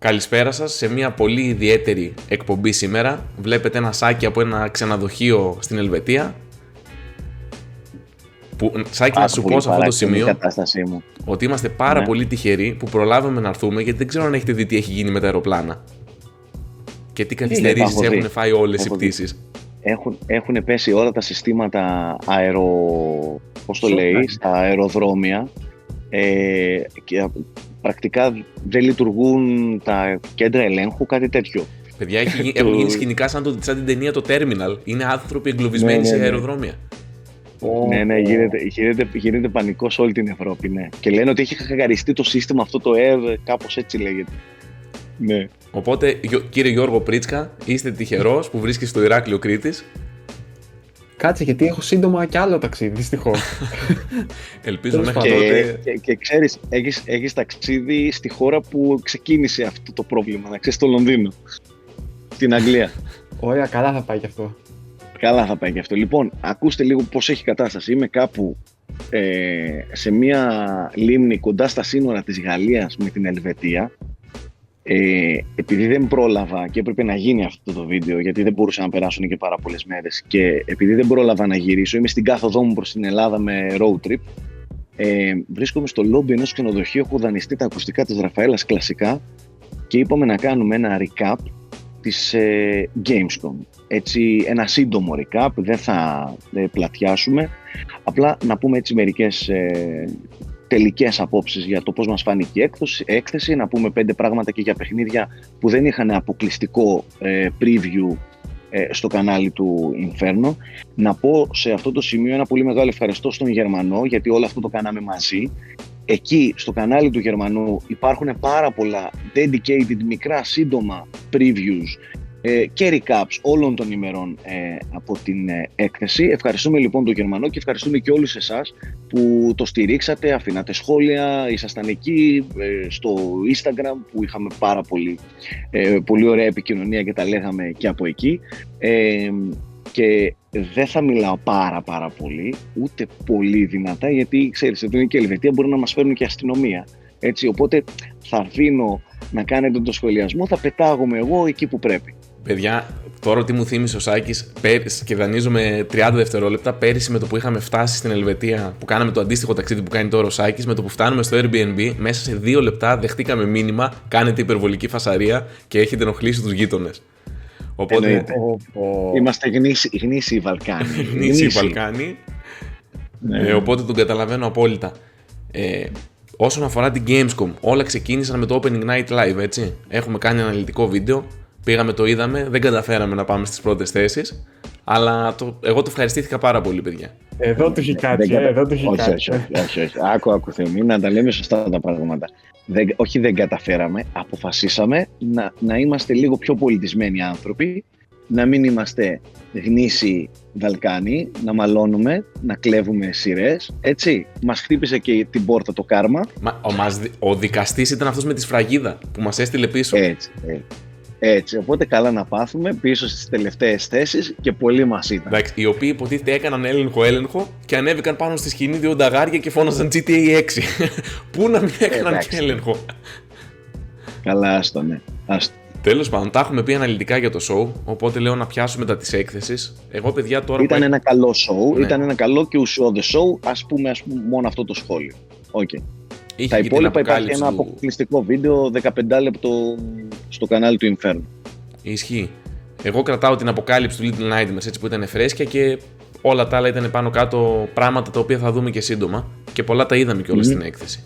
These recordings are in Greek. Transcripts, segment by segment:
Καλησπέρα σας σε μια πολύ ιδιαίτερη εκπομπή σήμερα. Βλέπετε ένα σάκι από ένα ξενοδοχείο στην Ελβετία. Που, σάκι να σου πω σε αυτό το σημείο μου. ότι είμαστε πάρα ναι. πολύ τυχεροί που προλάβαμε να έρθουμε γιατί δεν ξέρω αν έχετε δει τι έχει γίνει με τα αεροπλάνα. Και τι καθυστερήσεις έχουν φάει όλες οι πτήσεις. Έχουν, έχουν πέσει όλα τα συστήματα αερο... Πώς το λέει, στα αεροδρόμια ε, και πρακτικά δεν λειτουργούν τα κέντρα ελέγχου, κάτι τέτοιο. Παιδιά, έχει, έχουν γίνει σκηνικά σαν, το, σαν την ταινία το Terminal. Είναι άνθρωποι εγκλωβισμένοι ναι, ναι, σε ναι. αεροδρόμια. Ναι, ναι, γίνεται, γίνεται, γίνεται πανικός σε όλη την Ευρώπη, ναι. Και λένε ότι έχει χαγαριστεί το σύστημα αυτό το ΕΡ, κάπως έτσι λέγεται. Ναι. Οπότε, κύριε Γιώργο Πρίτσκα, είστε τυχερός που βρίσκεστε στο Ηράκλειο Κρήτης. Κάτσε, γιατί έχω σύντομα και άλλο ταξίδι, δυστυχώς. Ελπίζω μέχρι και, τότε. Και, και ξέρεις, έχεις έχεις ταξίδι στη χώρα που ξεκίνησε αυτό το πρόβλημα, να ξέρεις, στο Λονδίνο. Στην Αγγλία. Ωραία, καλά θα πάει και αυτό. Καλά θα πάει και αυτό. Λοιπόν, ακούστε λίγο πώς έχει κατάσταση. Είμαι κάπου ε, σε μια λίμνη κοντά στα σύνορα της Γαλλίας με την Ελβετία ε, επειδή δεν πρόλαβα και έπρεπε να γίνει αυτό το βίντεο, γιατί δεν μπορούσαν να περάσουν και πάρα πολλές μέρες, και επειδή δεν πρόλαβα να γυρίσω, είμαι στην κάθοδό μου προς την Ελλάδα με road trip. Ε, βρίσκομαι στο λόμπι ενός ξενοδοχείου, έχω δανειστεί τα ακουστικά της Ραφαέλας κλασικά και είπαμε να κάνουμε ένα recap της ε, Gamescom. Έτσι, ένα σύντομο recap, δεν θα ε, πλατιάσουμε. Απλά να πούμε έτσι μερικές ε, τελικές απόψεις για το πώς μας φάνηκε η έκθεση, να πούμε πέντε πράγματα και για παιχνίδια που δεν είχαν αποκλειστικό ε, preview ε, στο κανάλι του Inferno. Να πω σε αυτό το σημείο ένα πολύ μεγάλο ευχαριστώ στον Γερμανό γιατί όλο αυτό το κάναμε μαζί. Εκεί στο κανάλι του Γερμανού υπάρχουν πάρα πολλά dedicated μικρά σύντομα previews ε, και recaps όλων των ημερών ε, από την ε, έκθεση. Ευχαριστούμε λοιπόν τον Γερμανό και ευχαριστούμε και όλους εσάς που το στηρίξατε, αφήνατε σχόλια, ήσασταν εκεί στο Instagram που είχαμε πάρα πολύ, πολύ ωραία επικοινωνία και τα λέγαμε και από εκεί. και δεν θα μιλάω πάρα πάρα πολύ, ούτε πολύ δυνατά, γιατί ξέρεις, εδώ είναι και η Ελβετία, μπορεί να μας φέρουν και αστυνομία. Έτσι, οπότε θα αφήνω να κάνετε τον σχολιασμό, θα πετάγομαι εγώ εκεί που πρέπει. Παιδιά, τώρα τι μου θύμισε ο Σάκης, και δανείζομαι 30 δευτερόλεπτα. Πέρυσι με το που είχαμε φτάσει στην Ελβετία, που κάναμε το αντίστοιχο ταξίδι που κάνει τώρα ο Σάκης, με το που φτάνουμε στο Airbnb, μέσα σε δύο λεπτά δεχτήκαμε μήνυμα, κάνετε υπερβολική φασαρία και έχετε ενοχλήσει τους γείτονες. Οπότε. Είμαστε γνήσιοι, γνήσιοι Βαλκάνοι. γνήσιοι Βαλκάνοι. Ναι. Ε, οπότε τον καταλαβαίνω απόλυτα. Ε, όσον αφορά την Gamescom, όλα ξεκίνησαν με το Opening Night Live, έτσι. Έχουμε κάνει αναλυτικό βίντεο. Πήγαμε, το είδαμε, δεν καταφέραμε να πάμε στις πρώτες θέσεις. Αλλά το, εγώ το ευχαριστήθηκα πάρα πολύ, παιδιά. Εδώ το έχει κάτσει, ε, εδώ το έχει κάτσει. Όχι, όχι, όχι. Άκου, άκου, Θεμή, να τα λέμε σωστά τα πράγματα. Δεν, όχι, δεν καταφέραμε. Αποφασίσαμε να, να είμαστε λίγο πιο πολιτισμένοι άνθρωποι, να μην είμαστε γνήσιοι Βαλκάνοι, να μαλώνουμε, να κλέβουμε σειρές. Έτσι. Μας χτύπησε και την πόρτα το κάρμα. Μα, ο, μας, ο δικαστής ήταν αυτός με τη σφραγίδα που μας έστειλε πίσω. Έτσι. έτσι. Έτσι, οπότε καλά να πάθουμε πίσω στις τελευταίες θέσεις και πολύ μας ήταν. Εντάξει, οι οποίοι υποτίθεται έκαναν έλεγχο-έλεγχο και ανέβηκαν πάνω στη σκηνή δύο νταγάρια και φώναζαν GTA 6. Πού να μην έκαναν και έλεγχο. Καλά, άστο, ναι. Άστο. Τέλος πάντων, τα έχουμε πει αναλυτικά για το show. Οπότε λέω να πιάσουμε τα της έκθεσης. Εγώ, παιδιά, τώρα. Ήταν ένα καλό show. Ναι. Ήταν ένα καλό και ουσιώδες show. Α πούμε, ας πούμε, μόνο αυτό το σχόλιο. Okay. Είχε τα υπόλοιπα υπάρχει ένα αποκλειστικό βίντεο 15 λεπτό στο κανάλι του Inferno. Ισχύει. Εγώ κρατάω την αποκάλυψη του Little Nightmares έτσι που ήταν φρέσκια και όλα τα άλλα ήταν πάνω κάτω πράγματα τα οποία θα δούμε και σύντομα και πολλά τα είδαμε και όλα στην έκθεση.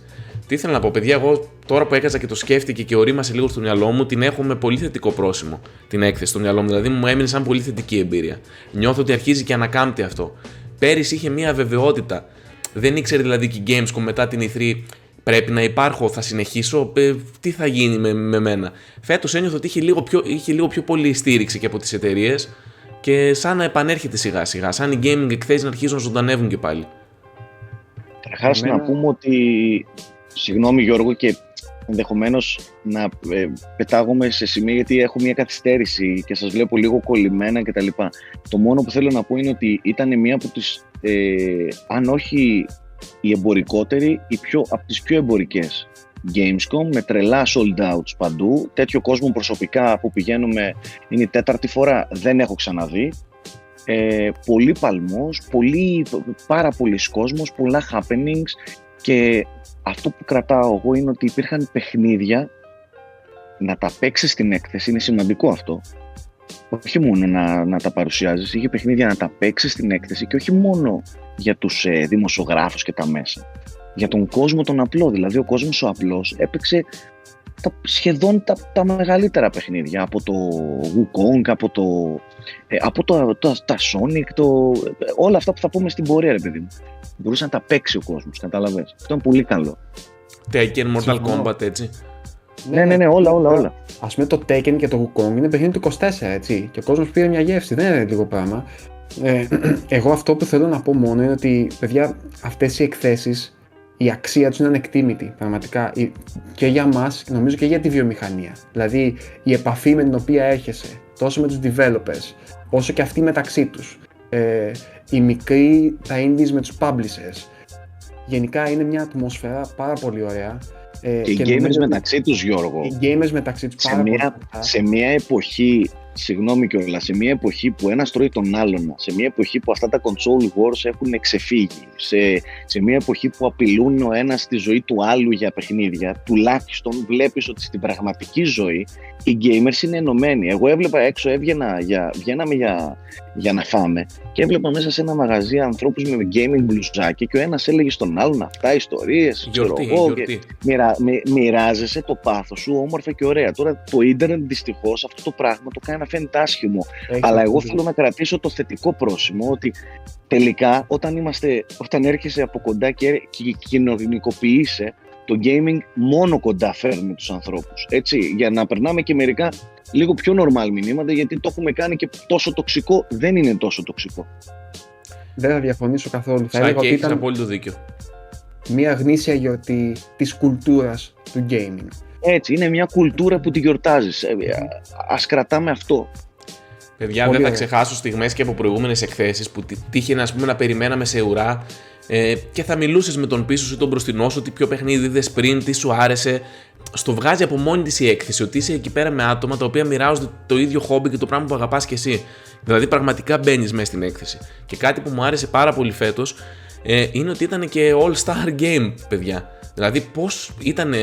Τι ήθελα να πω, παιδιά, εγώ τώρα που έκαζα και το σκέφτηκε και ορίμασε λίγο στο μυαλό μου, την έχω με πολύ θετικό πρόσημο την έκθεση στο μυαλό μου. Δηλαδή μου έμεινε σαν πολύ θετική εμπειρία. Νιώθω ότι αρχίζει και ανακάμπτει αυτό. Πέρυσι είχε μια βεβαιότητα. Δεν ήξερε δηλαδή και η Gamescom μετά την E3 πρέπει να υπάρχω, θα συνεχίσω, ε, τι θα γίνει με, με μένα. Φέτος ένιωθω ότι είχε λίγο, πιο, είχε λίγο πιο πολύ στήριξη και από τις εταιρείες και σαν να επανέρχεται σιγά σιγά, σαν οι gaming εκθέσεις να αρχίζουν να ζωντανεύουν και πάλι. Καταρχάς να πούμε ότι, συγγνώμη Γιώργο και ενδεχομένως να ε, πετάγομαι σε σημεία γιατί έχω μια καθυστέρηση και σας βλέπω λίγο κολλημένα κτλ. Το μόνο που θέλω να πω είναι ότι ήταν μία από τις, ε, αν όχι η εμπορικότερη, η πιο, από τις πιο εμπορικές Gamescom με τρελά sold outs παντού. Τέτοιο κόσμο προσωπικά που πηγαίνουμε είναι η τέταρτη φορά, δεν έχω ξαναδεί. Ε, πολύ παλμός, πολύ, πάρα πολλοί κόσμος, πολλά happenings και αυτό που κρατάω εγώ είναι ότι υπήρχαν παιχνίδια να τα παίξεις στην έκθεση, είναι σημαντικό αυτό. Όχι μόνο να, να τα παρουσιάζεις, είχε παιχνίδια να τα παίξεις στην έκθεση και όχι μόνο για τους ε, δημοσιογράφους και τα μέσα. Για τον κόσμο τον απλό. Δηλαδή, ο κόσμος ο απλός έπαιξε τα, σχεδόν τα, τα μεγαλύτερα παιχνίδια από το Wukong, από, το, ε, από το, το, τα Sonic, το, όλα αυτά που θα πούμε στην πορεία, ρε παιδί μου. Μπορούσε να τα παίξει ο κόσμος, καταλαβες. Αυτό είναι πολύ καλό. Tekken, Mortal Kombat, έτσι. Ναι, ναι, ναι, όλα, όλα, όλα. Α πούμε το Tekken και το Wukong είναι παιχνίδι του 24, έτσι. Και ο κόσμος πήρε μια γεύση, δεν είναι λίγο πράγμα. Ε, εγώ αυτό που θέλω να πω μόνο είναι ότι, παιδιά, αυτές οι εκθέσεις, η αξία τους είναι ανεκτήμητη, πραγματικά. Και για μας, νομίζω και για τη βιομηχανία. Δηλαδή, η επαφή με την οποία έχεσαι, τόσο με τους developers, όσο και αυτοί μεταξύ τους. Ε, οι μικροί, τα indies με τους publishers. Γενικά είναι μια ατμόσφαιρα πάρα πολύ ωραία ε, και, οι gamers μεταξύ τους Γιώργο. Οι gamers μεταξύ τους σε, μια, σε μια εποχή συγγνώμη κιόλας, σε μια εποχή που ένα τρώει τον άλλον, σε μια εποχή που αυτά τα console wars έχουν ξεφύγει, σε, σε μια εποχή που απειλούν ο ένας τη ζωή του άλλου για παιχνίδια, τουλάχιστον βλέπεις ότι στην πραγματική ζωή οι gamers είναι ενωμένοι. Εγώ έβλεπα έξω, έβγαινα για, βγαίναμε για, για να φάμε και έβλεπα μέσα σε ένα μαγαζί ανθρώπους με gaming μπλουζάκι και ο ένας έλεγε στον άλλον αυτά, ιστορίες. Γιορτή, γιορτή. Μοιρα, μοιράζεσαι το πάθος σου όμορφα και ωραία. Τώρα το ίντερνετ δυστυχώς αυτό το πράγμα το κάνει να φαίνεται άσχημο. αλλά εγώ θέλω να κρατήσω το θετικό πρόσημο ότι τελικά όταν, είμαστε, όταν έρχεσαι από κοντά και, κοινωνικοποιείσαι, το gaming μόνο κοντά φέρνει τους ανθρώπους. Έτσι, για να περνάμε και μερικά λίγο πιο normal μηνύματα, γιατί το έχουμε κάνει και τόσο τοξικό, δεν είναι τόσο τοξικό. Δεν θα διαφωνήσω καθόλου. Θα έλεγα ότι ήταν απόλυτο δίκιο. Μια γνήσια γιορτή της κουλτούρας του gaming. Έτσι, είναι μια κουλτούρα που τη γιορτάζεις. Ε, ας κρατάμε αυτό. Παιδιά, δεν θα ξεχάσω στιγμές και από προηγούμενες εκθέσεις που τύχε να, πούμε, να περιμέναμε σε ουρά ε, και θα μιλούσες με τον πίσω σου ή τον μπροστινό σου, ότι ποιο παιχνίδι είδες πριν, τι σου άρεσε. Στο βγάζει από μόνη της η έκθεση, ότι είσαι εκεί πέρα με άτομα τα οποία μοιράζονται το ίδιο χόμπι και το πράγμα που αγαπάς και εσύ. Δηλαδή, πραγματικά μπαίνεις μέσα στην έκθεση. Και κάτι που μου άρεσε πάρα πολύ φέτος ε, είναι ότι ήταν και all-star game, παιδιά. Δηλαδή πώς ήταν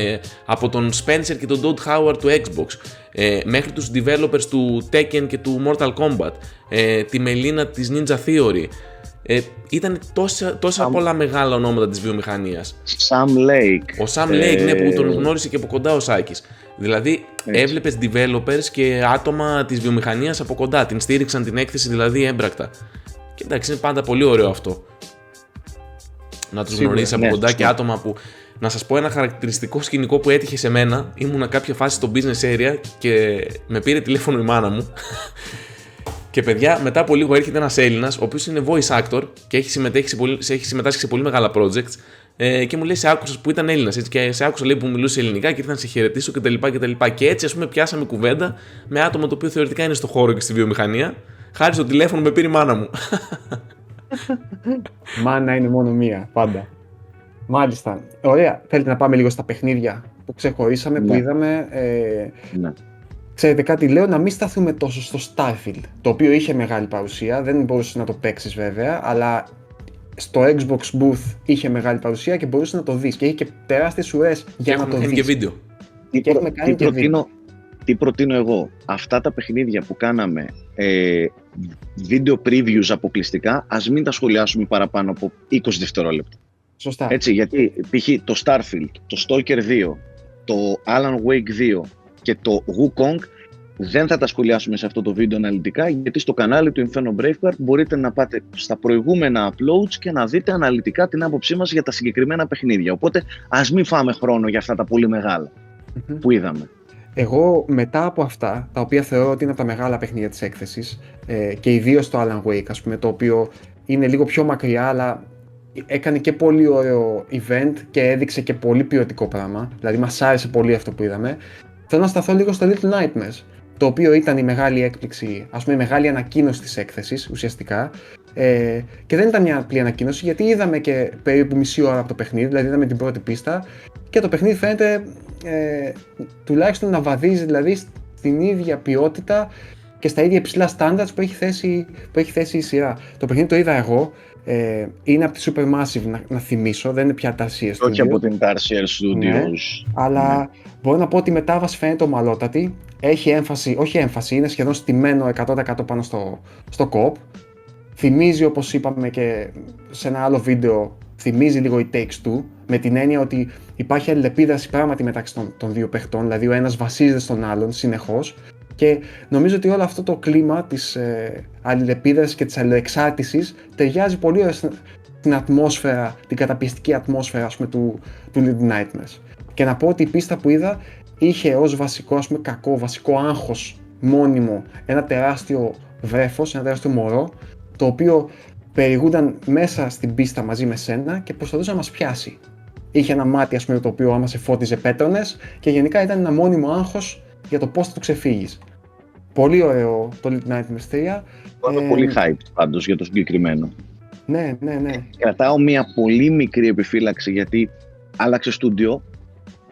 από τον Spencer και τον Todd Howard του Xbox ε, μέχρι τους developers του Tekken και του Mortal Kombat, ε, τη Μελίνα της Ninja Theory. Ε, ήταν τόσα, τόσα πολλά μεγάλα ονόματα της βιομηχανίας. Sam Lake. Ο Sam Lake, ναι, που τον γνώρισε και από κοντά ο Σάκης. Δηλαδή Έτσι. έβλεπες developers και άτομα της βιομηχανίας από κοντά. Την στήριξαν την έκθεση δηλαδή έμπρακτα. Και εντάξει, είναι πάντα πολύ ωραίο αυτό. Να τους γνωρίσει από ναι, κοντά και άτομα που να σας πω ένα χαρακτηριστικό σκηνικό που έτυχε σε μένα. Ήμουνα κάποια φάση στο business area και με πήρε τηλέφωνο η μάνα μου. και παιδιά, μετά από λίγο έρχεται ένας Έλληνας, ο οποίος είναι voice actor και έχει συμμετάσχει σε πολύ, έχει συμμετάσχει σε πολύ μεγάλα projects. Ε, και μου λέει: Σε άκουσα που ήταν Έλληνας. Και σε άκουσα λέει, που μιλούσε ελληνικά και ήρθα να σε χαιρετήσω κτλ. Και, και, και έτσι, ας πούμε, πιάσαμε κουβέντα με άτομο το οποίο θεωρητικά είναι στο χώρο και στη βιομηχανία. Χάρη στο τηλέφωνο με πήρε η μάνα μου. Μάνα είναι μόνο μία, πάντα. Μάλιστα. Ωραία. Θέλετε να πάμε λίγο στα παιχνίδια που ξεχωρίσαμε, που ναι. είδαμε. Ε, ναι. Ξέρετε κάτι, λέω να μην σταθούμε τόσο στο Starfield, το οποίο είχε μεγάλη παρουσία, δεν μπορούσες να το παίξεις βέβαια, αλλά στο Xbox Booth είχε μεγάλη παρουσία και μπορούσες να το δεις και είχε και τεράστιες ουρές για να το δεις. και βίντεο. Τι, και προ, τι, προτείνω, τι προτείνω εγώ, αυτά τα παιχνίδια που κάναμε ε, βίντεο previews αποκλειστικά, ας μην τα σχολιάσουμε παραπάνω από 20 δευτερόλεπτα. Σωστά. Έτσι, γιατί π.χ. το Starfield, το Stalker 2, το Alan Wake 2 και το Wukong δεν θα τα σχολιάσουμε σε αυτό το βίντεο αναλυτικά γιατί στο κανάλι του Inferno Braveheart μπορείτε να πάτε στα προηγούμενα uploads και να δείτε αναλυτικά την άποψή μας για τα συγκεκριμένα παιχνίδια. Οπότε ας μην φάμε χρόνο για αυτά τα πολύ που είδαμε. Εγώ μετά από αυτά, τα οποία θεωρώ ότι είναι από τα μεγάλα παιχνίδια της έκθεσης ε, και ιδίως το Alan Wake, ας πούμε, το οποίο είναι λίγο πιο μακριά, αλλά έκανε και πολύ ωραίο event και έδειξε και πολύ ποιοτικό πράγμα. Δηλαδή, μας άρεσε πολύ αυτό που είδαμε. Θέλω να σταθώ λίγο στο Little Nightmares, το οποίο ήταν η μεγάλη έκπληξη, ας πούμε, η μεγάλη ανακοίνωση της έκθεσης ουσιαστικά. Ε, και δεν ήταν μια απλή ανακοίνωση γιατί είδαμε και περίπου μισή ώρα από το παιχνίδι, δηλαδή είδαμε την πρώτη πίστα και το παιχνίδι φαίνεται ε, τουλάχιστον να βαδίζει δηλαδή στην ίδια ποιότητα και στα ίδια υψηλά standards που έχει θέσει, που έχει θέσει η σειρά. Το παιχνίδι το είδα εγώ, ε, είναι από τη Supermassive να, να θυμίσω, δεν είναι πια Tarsier Studios. Όχι από την Tarsier Studios. Ναι, αλλά ναι. μπορώ να πω ότι η μετάβαση φαίνεται ομαλότατη. Έχει έμφαση, όχι έμφαση, είναι σχεδόν στημένο 100% πάνω στο, στο κοπ. Θυμίζει όπως είπαμε και σε ένα άλλο βίντεο, θυμίζει λίγο η Takes Two, με την έννοια ότι υπάρχει αλληλεπίδραση πράγματι μεταξύ των, των δύο παιχτών, δηλαδή ο ένας βασίζεται στον άλλον συνεχώς και νομίζω ότι όλο αυτό το κλίμα της ε, αλληλεπίδρασης και της αλληλοεξάρτησης ταιριάζει πολύ ωραία στην ατμόσφαιρα, την καταπιστική ατμόσφαιρα ας πούμε, του, του Little Nightmares. Και να πω ότι η πίστα που είδα είχε ως βασικό ας πούμε, κακό, βασικό άγχος μόνιμο ένα τεράστιο βρέφος, ένα τεράστιο μωρό το οποίο περιηγούνταν μέσα στην πίστα μαζί με σένα και προσπαθούσε να μας πιάσει. Είχε ένα μάτι ας πούμε, το οποίο άμα σε φώτιζε πέτρονες και γενικά ήταν ένα μόνιμο άγχος για το πώς θα του ξεφύγεις. Πολύ ωραίο το Little Nightmares 3. Είμαι ε, πολύ hyped πάντως για το συγκεκριμένο. Ναι, ναι, ναι. Κρατάω μια πολύ μικρή επιφύλαξη γιατί άλλαξε στούντιο.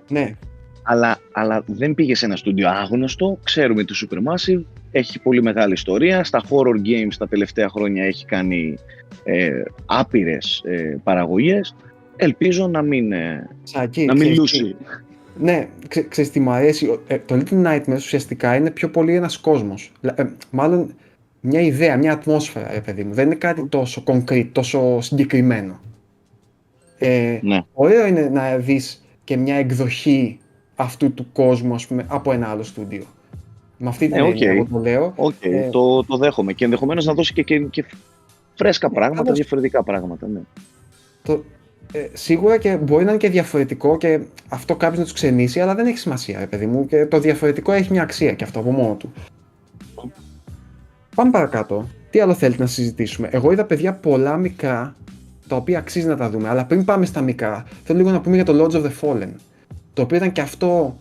Ναι. Αλλά, αλλά δεν πήγε σε ένα στούντιο άγνωστο. Ξέρουμε τη Supermassive. Έχει πολύ μεγάλη ιστορία. Στα horror games τα τελευταία χρόνια έχει κάνει ε, άπειρες ε, παραγωγές. Ελπίζω να μην, ε, να μην λούσει. Ναι, ξε, ξέρεις τι μου αρέσει. Ε, το Little Nightmares ουσιαστικά είναι πιο πολύ ένας κόσμος. Ε, μάλλον μια ιδέα, μια ατμόσφαιρα, ρε παιδί μου. Δεν είναι κάτι τόσο concrete, τόσο συγκεκριμένο. Ε, ναι. Ωραίο είναι να δεις και μια εκδοχή αυτού του κόσμου, ας πούμε, από ένα άλλο στούντιο. Με αυτή την ε, έννοια το λέω. Okay, ε, το, το δέχομαι. Και ενδεχομένως να δώσει και, και, και φρέσκα πράγματα, διαφορετικά πράγματα. Ναι. Το, ε, σίγουρα και μπορεί να είναι και διαφορετικό και αυτό κάποιος να τους ξενήσει, αλλά δεν έχει σημασία, ρε παιδί μου. Και το διαφορετικό έχει μια αξία και αυτό από μόνο του. Πάμε παρακάτω. Τι άλλο θέλετε να συζητήσουμε; Εγώ είδα παιδιά πολλά μικρά τα οποία αξίζει να τα δούμε. Αλλά πριν πάμε στα μικρά, θέλω λίγο να πούμε για το Lords of the Fallen. Το οποίο ήταν και αυτό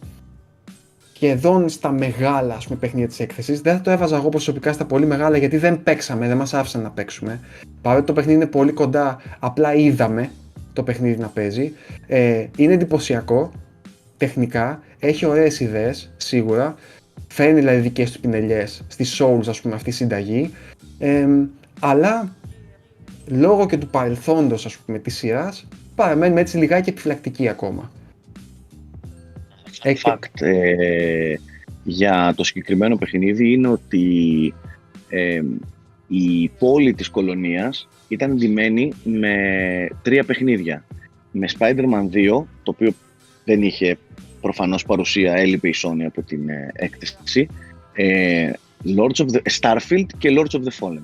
σχεδόν στα μεγάλα ας πούμε, παιχνίδια της έκθεσης. Δεν θα το έβαζα εγώ προσωπικά στα πολύ μεγάλα γιατί δεν παίξαμε, δεν μας άφησαν να παίξουμε. Παρότι το παιχνίδι είναι πολύ κοντά, απλά είδαμε το παιχνίδι να παίζει. Ε, είναι εντυπωσιακό τεχνικά, έχει ωραίες ιδέες σίγουρα, φέρνει δηλαδή δικές του πινελιές στις Souls ας πούμε αυτή η συνταγή, ε, αλλά λόγω και του παρελθόντος ας πούμε της σειράς παραμένουμε έτσι λιγάκι επιφυλακτική ακόμα. Fact, ε, για το συγκεκριμένο παιχνίδι είναι ότι ε, η πόλη της κολονίας ήταν ντυμένη με τρία παιχνίδια. Με Spider-Man 2, το οποίο δεν είχε προφανώς παρουσία, έλειπε η Sony από την ε, έκθεση, ε, Lords of the, Starfield και Lords of the Fallen.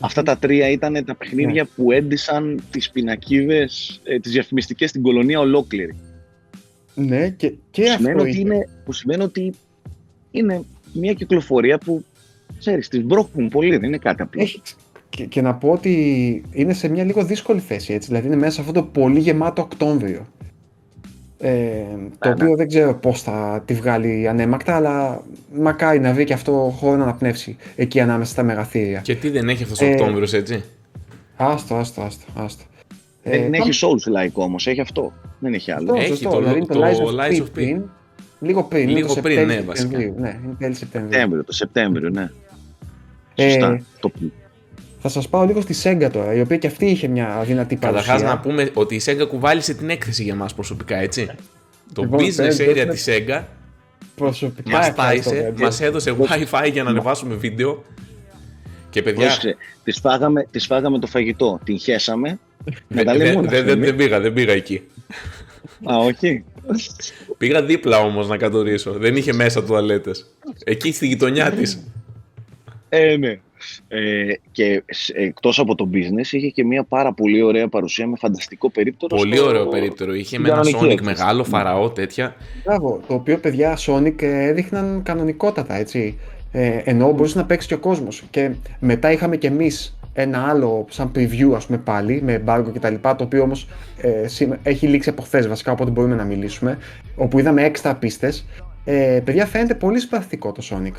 Αυτά τα τρία ήταν τα παιχνίδια ναι. που έντυσαν τις πινακίδες, ε, τις διαφημιστικές στην κολονία ολόκληρη. Ναι, και, και που αυτό ότι είναι, Που σημαίνει ότι είναι μια κυκλοφορία που ξέρεις, τις μπρόκουν πολύ, δεν είναι κάτι απλό. Έχει, και, και, να πω ότι είναι σε μια λίγο δύσκολη θέση, έτσι, δηλαδή είναι μέσα σε αυτό το πολύ γεμάτο Οκτώβριο. Ε, το ναι, οποίο ναι. δεν ξέρω πώς θα τη βγάλει ανέμακτα, αλλά μακάρι να βρει και αυτό χώρο να αναπνεύσει εκεί ανάμεσα στα μεγαθύρια. Και τι δεν έχει αυτός ο ε, Οκτώβριος, έτσι; Άστο, άστο, άστο. άστο. Δεν ε, έχει Souls like όμως, έχει αυτό. Δεν έχει άλλο. Έχει σωστό, το, δηλαδή το, το Lies of P. Λίγο πριν. Λίγο πριν, ναι, βασικά. Ναι, είναι τέλη Σεπτέμβριο. Το Σεπτέμβριο, ναι. Σωστά. Ε, το θα σας πάω λίγο στη Sega τώρα, η οποία και αυτή είχε μια δυνατή παρουσία. Καταρχάς να πούμε ότι η Sega κουβάλισε την έκθεση για μας προσωπικά, έτσι. το λοιπόν, business area της Sega προσωπικά μας τάισε, μας έδωσε wifi για να ανεβάσουμε βίντεο και παιδιά... τις φάγαμε, τις φάγαμε το φαγητό, την χέσαμε δεν πήγα, δεν πήγα εκεί. Α, όχι. Πήγα δίπλα όμως να κατορίσω. Δεν είχε μέσα τουαλέτες. Εκεί στη γειτονιά της. Ε, ναι. Ε, και εκτός από το business είχε και μια πάρα πολύ ωραία παρουσία με φανταστικό περίπτερο. Πολύ στο... ωραίο περίπτερο. Είχε με ένα Sonic μεγάλο, φαραώ, τέτοια. Μπράβο, το οποίο παιδιά Sonic έδειχναν κανονικότατα, έτσι. Ε, ενώ μπορούσε να παίξει και ο κόσμος. Και μετά είχαμε και εμείς ένα άλλο σαν preview ας πούμε πάλι με embargo και τα λοιπά το οποίο όμως ε, έχει λήξει από χθες βασικά οπότε μπορούμε να μιλήσουμε όπου είδαμε έξτρα πίστες ε, παιδιά φαίνεται πολύ συμπαθητικό το Sonic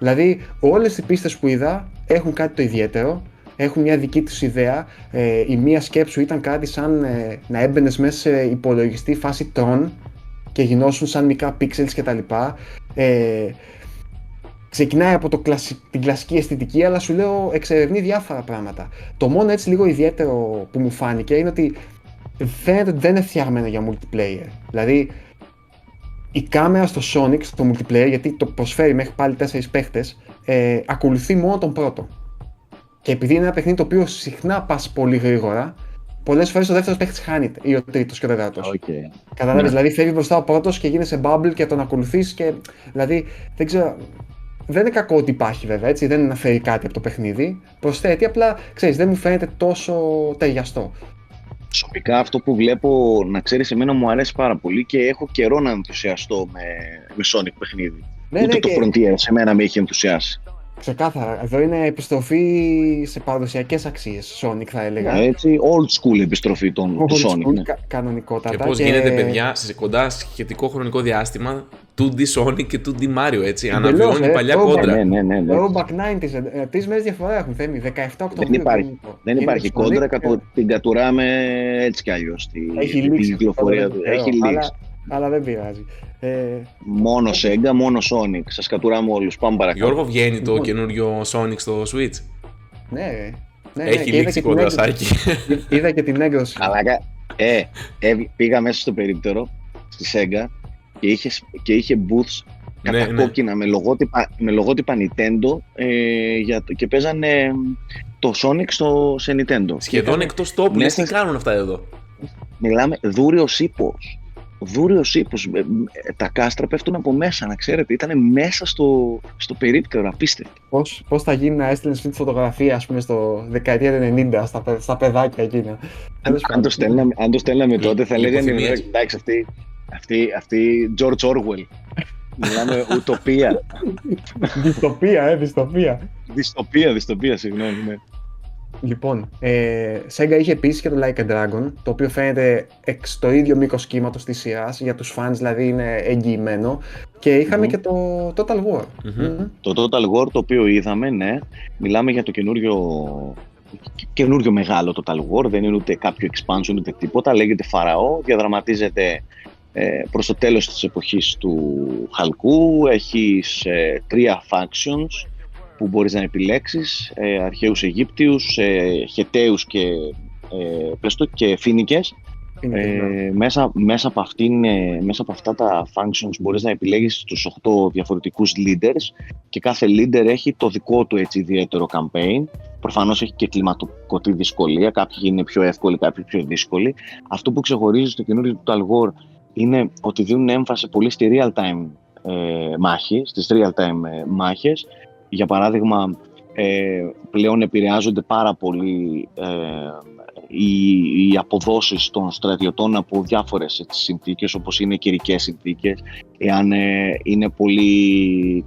δηλαδή όλες οι πίστες που είδα έχουν κάτι το ιδιαίτερο έχουν μια δική τους ιδέα. Ε, η μία σκέψου ήταν κάτι σαν ε, να έμπαινες μέσα σε υπολογιστή φάση τρών και γινώσουν σαν μικρά pixels κτλ. Ε, ξεκινάει από το την κλασική αισθητική, αλλά σου λέω εξερευνεί διάφορα πράγματα. Το μόνο έτσι λίγο ιδιαίτερο που μου φάνηκε είναι ότι φαίνεται ότι δεν είναι φτιαγμένο για multiplayer. Δηλαδή, η κάμερα στο Sonic, στο multiplayer, γιατί το προσφέρει μέχρι πάλι 4 παίχτες, ε, ακολουθεί μόνο τον πρώτο. Και επειδή είναι ένα παιχνίδι το οποίο συχνά πας πολύ γρήγορα, πολλές φορές ο δεύτερος παίχτης χάνεται ή ο τρίτος και ο τέταρτος. Okay. Κατάλαβε, ναι. δηλαδή φεύγει μπροστά ο πρώτος και γίνεσαι bubble και τον ακολουθείς και. Δηλαδή, δεν ξέρω. Δεν είναι κακό ότι υπάρχει βέβαια, έτσι, δεν είναι να φέρει κάτι από το παιχνίδι. Προσθέτει, απλά ξέρεις, δεν μου φαίνεται τόσο ταιριαστό. Προσωπικά αυτό που βλέπω, να ξέρεις, εμένα μου αρέσει πάρα πολύ και έχω καιρό να ενθουσιαστώ με, με Sonic παιχνίδι. Ναι, Ούτε ναι, το και... Frontier σε μένα με έχει ενθουσιάσει. Ξεκάθαρα. Εδώ είναι επιστροφή σε παραδοσιακές αξίες. Sonic θα έλεγα. Ναι, έτσι, old school επιστροφή των, του Sonic. School, ναι. κα, κανονικότατα. Και πώς και... γίνεται, παιδιά, σε κοντά σχετικό χρονικό διάστημα 2D Sonic και 2D Mario, έτσι. Αναβιώνει ε, παλιά κόντρα. Ναι, ναι, ναι, ναι. Throwback 90s. Ε, Τρεις μέρες διαφορά έχουν θέμη. 17 Οκτωβρίου. Δεν υπάρχει, δεν υπάρχει κόντρα. Την κατουράμε έτσι κι αλλιώς. Έχει λήξει. Έχει λήξει. Αλλά δεν πειράζει. Ε, μόνο Sega, μόνο Sonic. Σας κατουράμε όλους. Πάμε παρακάτω. Γιώργο, βγαίνει το λοιπόν. καινούριο Sonic στο Switch; Ναι, ναι, Έχει ναι, λήξει κοντρασάκι. Είδα και την έγκρωση. Αλλά ε, ε, πήγα μέσα στο περίπτερο στη Sega και είχε, και είχε booths ναι, κατακόκκινα ναι. με, λογότυπα, με λογότυπα Nintendo ε, για, και παίζανε το Sonic στο, σε Nintendo. Σχεδόν εκτός τόπου, τι κάνουν αυτά εδώ; Μιλάμε δούριος ύπος δούριο ύπο. Ε, ε, τα κάστρα πέφτουν από μέσα, να ξέρετε. Ήταν μέσα στο, στο περίπτερο, απίστευτο. Πώς πώς θα γίνει να έστειλες αυτή τη φωτογραφία, ας πούμε, στο δεκαετία του 90, στα, στα παιδάκια εκείνα. Αν, αν, το στέλναμε, αν το στέλναμε τότε, θα λέγανε εντάξει, αυτή, αυτή, αυτή George Orwell. Μιλάμε ουτοπία. δυστοπία, ε, δυστοπία. Δυστοπία, δυστοπία, συγγνώμη, ναι. Λοιπόν, ε, Sega είχε επίση και το Like a Dragon, το οποίο φαίνεται εξ το ίδιο μήκος κύματος της σειράς, για τους fans δηλαδή είναι εγγυημένο. Και ειχαμε και το Total War. Το Total War το οποίο είδαμε, ναι, μιλάμε για το καινούριο, καινούριο μεγάλο Total War, δεν είναι ούτε κάποιο expansion ούτε τίποτα, λέγεται Φαραώ, διαδραματίζεται ε, προς το τέλος της εποχής του Χαλκού, έχεις ε, τρία factions, που μπορείς να επιλέξεις, ε, αρχαίους Αιγύπτιους, ε, Χεταίους και, ε, και Φίνικες. Ε, ναι. μέσα, μέσα, από αυτήν, ε, μέσα από αυτά τα functions μπορείς να επιλέγεις τους 8 διαφορετικούς leaders και κάθε leader έχει το δικό του έτσι ιδιαίτερο campaign. Προφανώς έχει και κλιματοκοτή δυσκολία, κάποιοι είναι πιο εύκολοι, κάποιοι πιο δύσκολοι. Αυτό που ξεχωρίζει στο καινούριο του Talgor είναι ότι δίνουν έμφαση πολύ στη real-time ε, μάχη, στις real-time ε, μάχες για παράδειγμα, ε, πλέον επηρεάζονται πάρα πολύ ε, οι, οι αποδόσεις των στρατιωτών από διάφορες έτσι, συνθήκες όπως είναι καιρικές συνθήκες εάν ε, είναι, πολύ,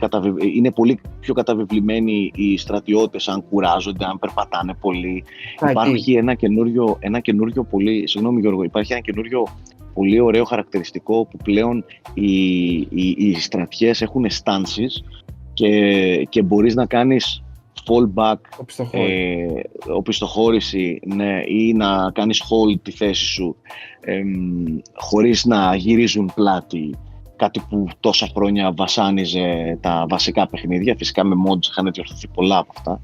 είναι πολύ πιο καταβεβλημένοι οι στρατιώτες αν κουράζονται, αν περπατάνε πολύ. Υπάρχει ένα καινούριο, ένα καινούριο πολύ, συγγνώμη Γιώργο, υπάρχει ένα καινούριο πολύ ωραίο χαρακτηριστικό που πλέον οι, οι, οι στρατιές έχουν στάνσεις και, και μπορείς να κάνεις fallback, οπισθοχώρηση, ε, ναι, ή να κάνεις hold τη θέση σου ε, χωρίς να γυρίζουν πλάτη κάτι που τόσα χρόνια βασάνιζε τα βασικά παιχνίδια. Φυσικά με mods είχαν διορθωθεί πολλά από αυτά.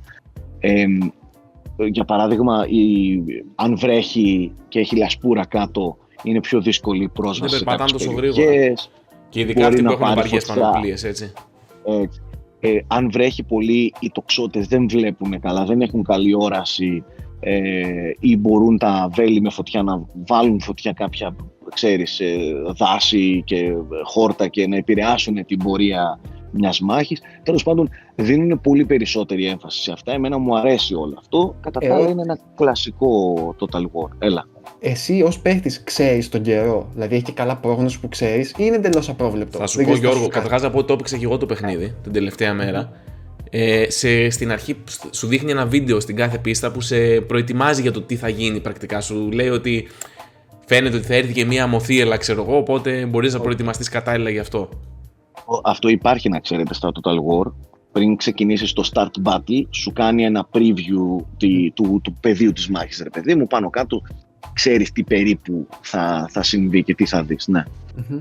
για παράδειγμα, η, αν βρέχει και έχει λασπούρα κάτω, είναι πιο δύσκολη η πρόσβαση Δεν περπατάνε τόσο γρήγορα. Και ειδικά αυτοί που έχουν απαργές πανοπλίες, έτσι. έτσι ε, αν βρέχει πολύ οι τοξότες δεν βλέπουν καλά, δεν έχουν καλή όραση ε, ή μπορούν τα βέλη με φωτιά να βάλουν φωτιά κάποια ξέρεις, ε, δάση και χόρτα και να επηρεάσουν την πορεία μιας μάχης. Τέλος πάντων δίνουν πολύ περισσότερη έμφαση σε αυτά. Εμένα μου αρέσει όλο αυτό. Κατά τα άλλα είναι ένα κλασικό Total War. Έλα εσύ ως παίχτης ξέρεις τον καιρό, δηλαδή έχει καλά πρόγνωση που ξέρεις, ή είναι εντελώς απρόβλεπτο; Θα σου πω, Γιώργο, καταρχάς να πω ότι το έπαιξε και εγώ το παιχνίδι την τελευταία μέρα. Ε, σε, στην αρχή σου δείχνει ένα βίντεο στην κάθε πίστα που σε προετοιμάζει για το τι θα γίνει πρακτικά. Σου λέει ότι φαίνεται ότι θα έρθει και μία αμοθίελα, ξέρω εγώ, οπότε μπορείς να προετοιμαστείς κατάλληλα γι' αυτό. Αυτό υπάρχει να ξέρετε στα Total War. πριν ξεκινήσεις το start battle, σου κάνει ένα preview του, του, του πεδίου της μάχης, ρε παιδί μου, πάνω κάτω ξέρεις τι περίπου θα, θα συμβεί και τι θα δεις, ναι. Μμμ.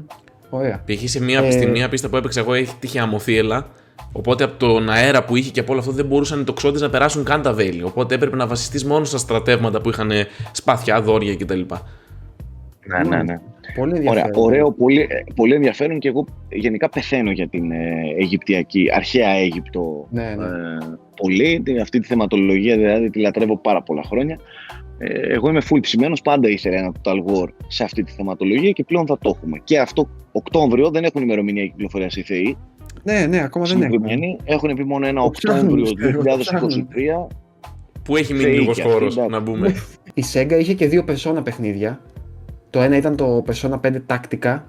Ωραία. Π.χ. σε μία, Ε, στη μία πίστα που έπαιξα εγώ έχει τύχει αμοθίελα. Οπότε από τον αέρα που είχε και από όλο αυτό δεν μπορούσαν οι τοξότες να περάσουν καν τα βέλη. Οπότε έπρεπε να βασιστείς μόνο στα στρατεύματα που είχαν σπάθια, δόρια κτλ. Ναι, ναι, ναι. Πολύ Ωραία, ενδιαφέρον. ωραίο, πολύ, ε, πολύ ενδιαφέρον και εγώ γενικά πεθαίνω για την ε, Αιγυπτιακή, αρχαία Αίγυπτο Ναι, ναι. ε, πολύ. Την- Αυτή τη θεματολογία δηλαδή τη λατρεύω πάρα πολλά χρόνια. Ε, εγώ είμαι full ψημένος, πάντα ήθελα ένα Total War σε αυτή τη θεματολογία και πλέον θα το έχουμε. Και αυτό Οκτώβριο δεν έχουν ημερομηνία κυκλοφορίας οι θεοί. Ναι, ναι, ακόμα δεν έχουμε. Συγκεκριμένοι. Έχουν πει μόνο ένα Το ψάχνουν, Οκτώβριο πιστεύω, το ψάχνουν. 2023. Που έχει μείνει Θεοί λίγος και αυτοί, χώρο εντάξει. να μπούμε. Η Sega είχε και δύο Persona παιχνίδια. Το ένα ήταν το Persona 5 τακτικά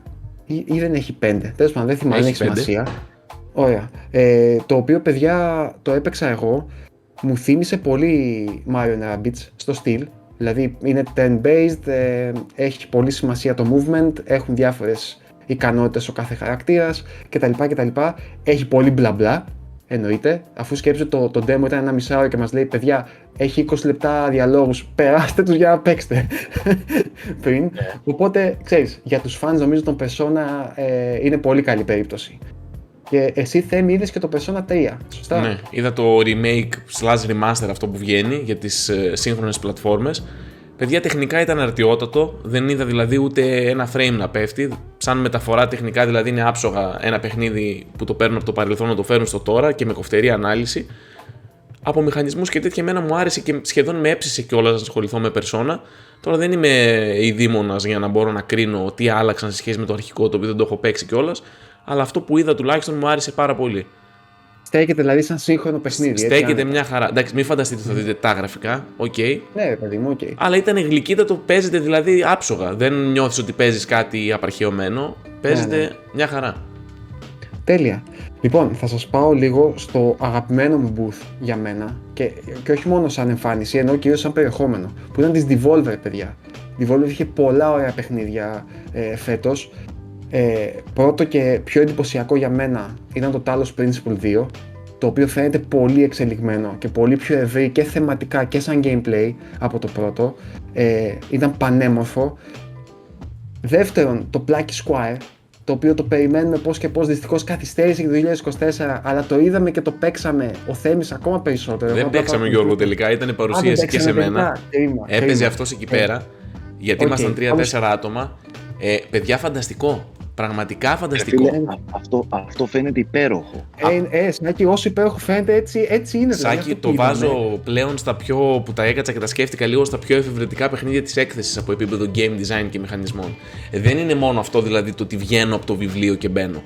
ή, ή δεν έχει 5. Τέλος πάντων, δεν θυμάμαι, δεν Έχει έχει πέντε. σημασία. Ωραία. Ε, το οποίο, παιδιά, το έπαιξα εγώ. Μου θύμισε πολύ Mario Rabbids στο στυλ. Δηλαδή είναι turn-based, ε, έχει πολύ σημασία το movement, έχουν διάφορες ικανότητες ο κάθε χαρακτήρας κτλ. κτλ. Έχει πολύ μπλα μπλα, εννοείται. Αφού σκέψτε το, το demo ήταν ένα μισάωρο και μας λέει παιδιά έχει 20 λεπτά διαλόγους, περάστε τους για να παίξετε πριν. Οπότε, ξέρεις, για τους fans νομίζω τον Persona ε, είναι πολύ καλή περίπτωση. Και εσύ Θέμη είδες και το Persona 3, σωστά; Ναι, είδα το remake slash remaster αυτό που βγαίνει για τις ε, σύγχρονες πλατφόρμες. Παιδιά τεχνικά ήταν αρτιότατο, δεν είδα δηλαδή ούτε ένα frame να πέφτει. Σαν μεταφορά τεχνικά δηλαδή είναι άψογα ένα παιχνίδι που το παίρνουν από το παρελθόν να το φέρουν στο τώρα και με κοφτερή ανάλυση. Από μηχανισμούς και τέτοια εμένα μου άρεσε και σχεδόν με έψησε κιόλας να ασχοληθώ με περσόνα. Τώρα δεν είμαι ειδήμονα για να μπορώ να κρίνω τι άλλαξαν σε σχέση με το αρχικό το οποίο δεν το έχω παίξει κιόλας. Αλλά αυτό που είδα τουλάχιστον μου άρεσε πάρα πολύ. Στέκεται δηλαδή σαν σύγχρονο παιχνίδι. έτσι, Στέκεται άνετα. μια χαρά. Εντάξει, μην φανταστείτε ότι θα δείτε τα γραφικά. Οκ. Ναι, ρε παιδί μου, οκ. Αλλά ήταν γλυκύτατο, παίζεται δηλαδή άψογα. Δεν νιώθεις ότι παίζεις κάτι απαρχαιωμένο. Παίζεται ναι. μια χαρά. Τέλεια. Λοιπόν, θα σας πάω λίγο στο αγαπημένο μου booth για μένα και, και όχι μόνο σαν εμφάνιση, ενώ κυρίως σαν περιεχόμενο, που ήταν της Devolver, παιδιά. Η Devolver είχε πολλά ωραία παιχνίδια ε, φέτος. Ε, πρώτο και πιο εντυπωσιακό για μένα ήταν το Talos Principle 2, το οποίο φαίνεται πολύ εξελιγμένο και πολύ πιο ευρύ και θεματικά και σαν gameplay από το πρώτο. Ε, ήταν πανέμορφο. Δεύτερον, το Plucky Squire, το οποίο το περιμένουμε πώς και πώς δυστυχώς καθυστέρησε και το 2024, αλλά το είδαμε και το παίξαμε ο Θέμης ακόμα περισσότερο. δεν Εγώ απλά παίξαμε το- Γιώργο τελικά, ήταν Α, παρουσίαση δεν και σε παίξαμε μένα. τελικά. Κρίμα, Έπαιζε κρίμα. αυτός εκεί πέρα. Γιατί Οκ, ήμασταν πάμε 3-4 άτομα. Ε, παιδιά, φανταστικό. Πραγματικά φανταστικό. Φίλε, α- αυτό, αυτό φαίνεται υπέροχο. Ε, ε, Σάκη, όσο υπέροχο φαίνεται, έτσι, έτσι είναι. δηλαδή, Σάκη, αυτό το που είδαμε. βάζω πλέον στα πιο. που τα έκατσα και τα σκέφτηκα λίγο στα πιο εφευρετικά παιχνίδια της έκθεσης από επίπεδο game design και μηχανισμών. Ε, δεν είναι μόνο αυτό δηλαδή το ότι βγαίνω από το βιβλίο και μπαίνω.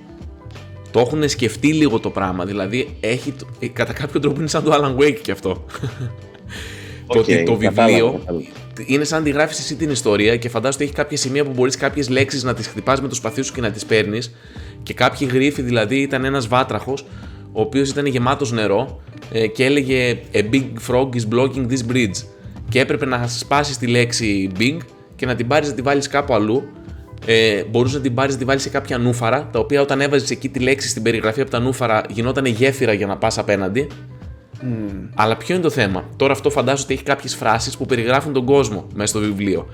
Το έχουν σκεφτεί λίγο το πράγμα. Δηλαδή, έχει, το- ε, κατά κάποιο τρόπο είναι σαν το Alan Wake και αυτό. το Οκ, ότι το κατάλαβα, βιβλίο κατάλαβα. Είναι σαν να τη γράφεις εσύ την ιστορία και φαντάζομαι ότι έχει κάποια σημεία που μπορείς κάποιες λέξεις να τις χτυπάς με το σπαθί σου και να τις παίρνεις. Και κάποιοι γρίφοι, δηλαδή, ήταν ένας βάτραχος, ο οποίος ήταν γεμάτος νερό ε, και έλεγε A big frog is blocking this bridge. Και έπρεπε να σπάσεις τη λέξη big και να την πάρεις να τη βάλεις κάπου αλλού. Ε, μπορούσες να την πάρεις να τη βάλεις σε κάποια νούφαρα, τα οποία όταν έβαζες εκεί τη λέξη στην περιγραφή από τα νούφαρα γινόταν γέφυρα για να πας απέναντι. Μμμ. Αλλά ποιο είναι το θέμα; Τώρα αυτό φαντάζομαι ότι έχει κάποιες φράσεις που περιγράφουν τον κόσμο μέσα στο βιβλίο.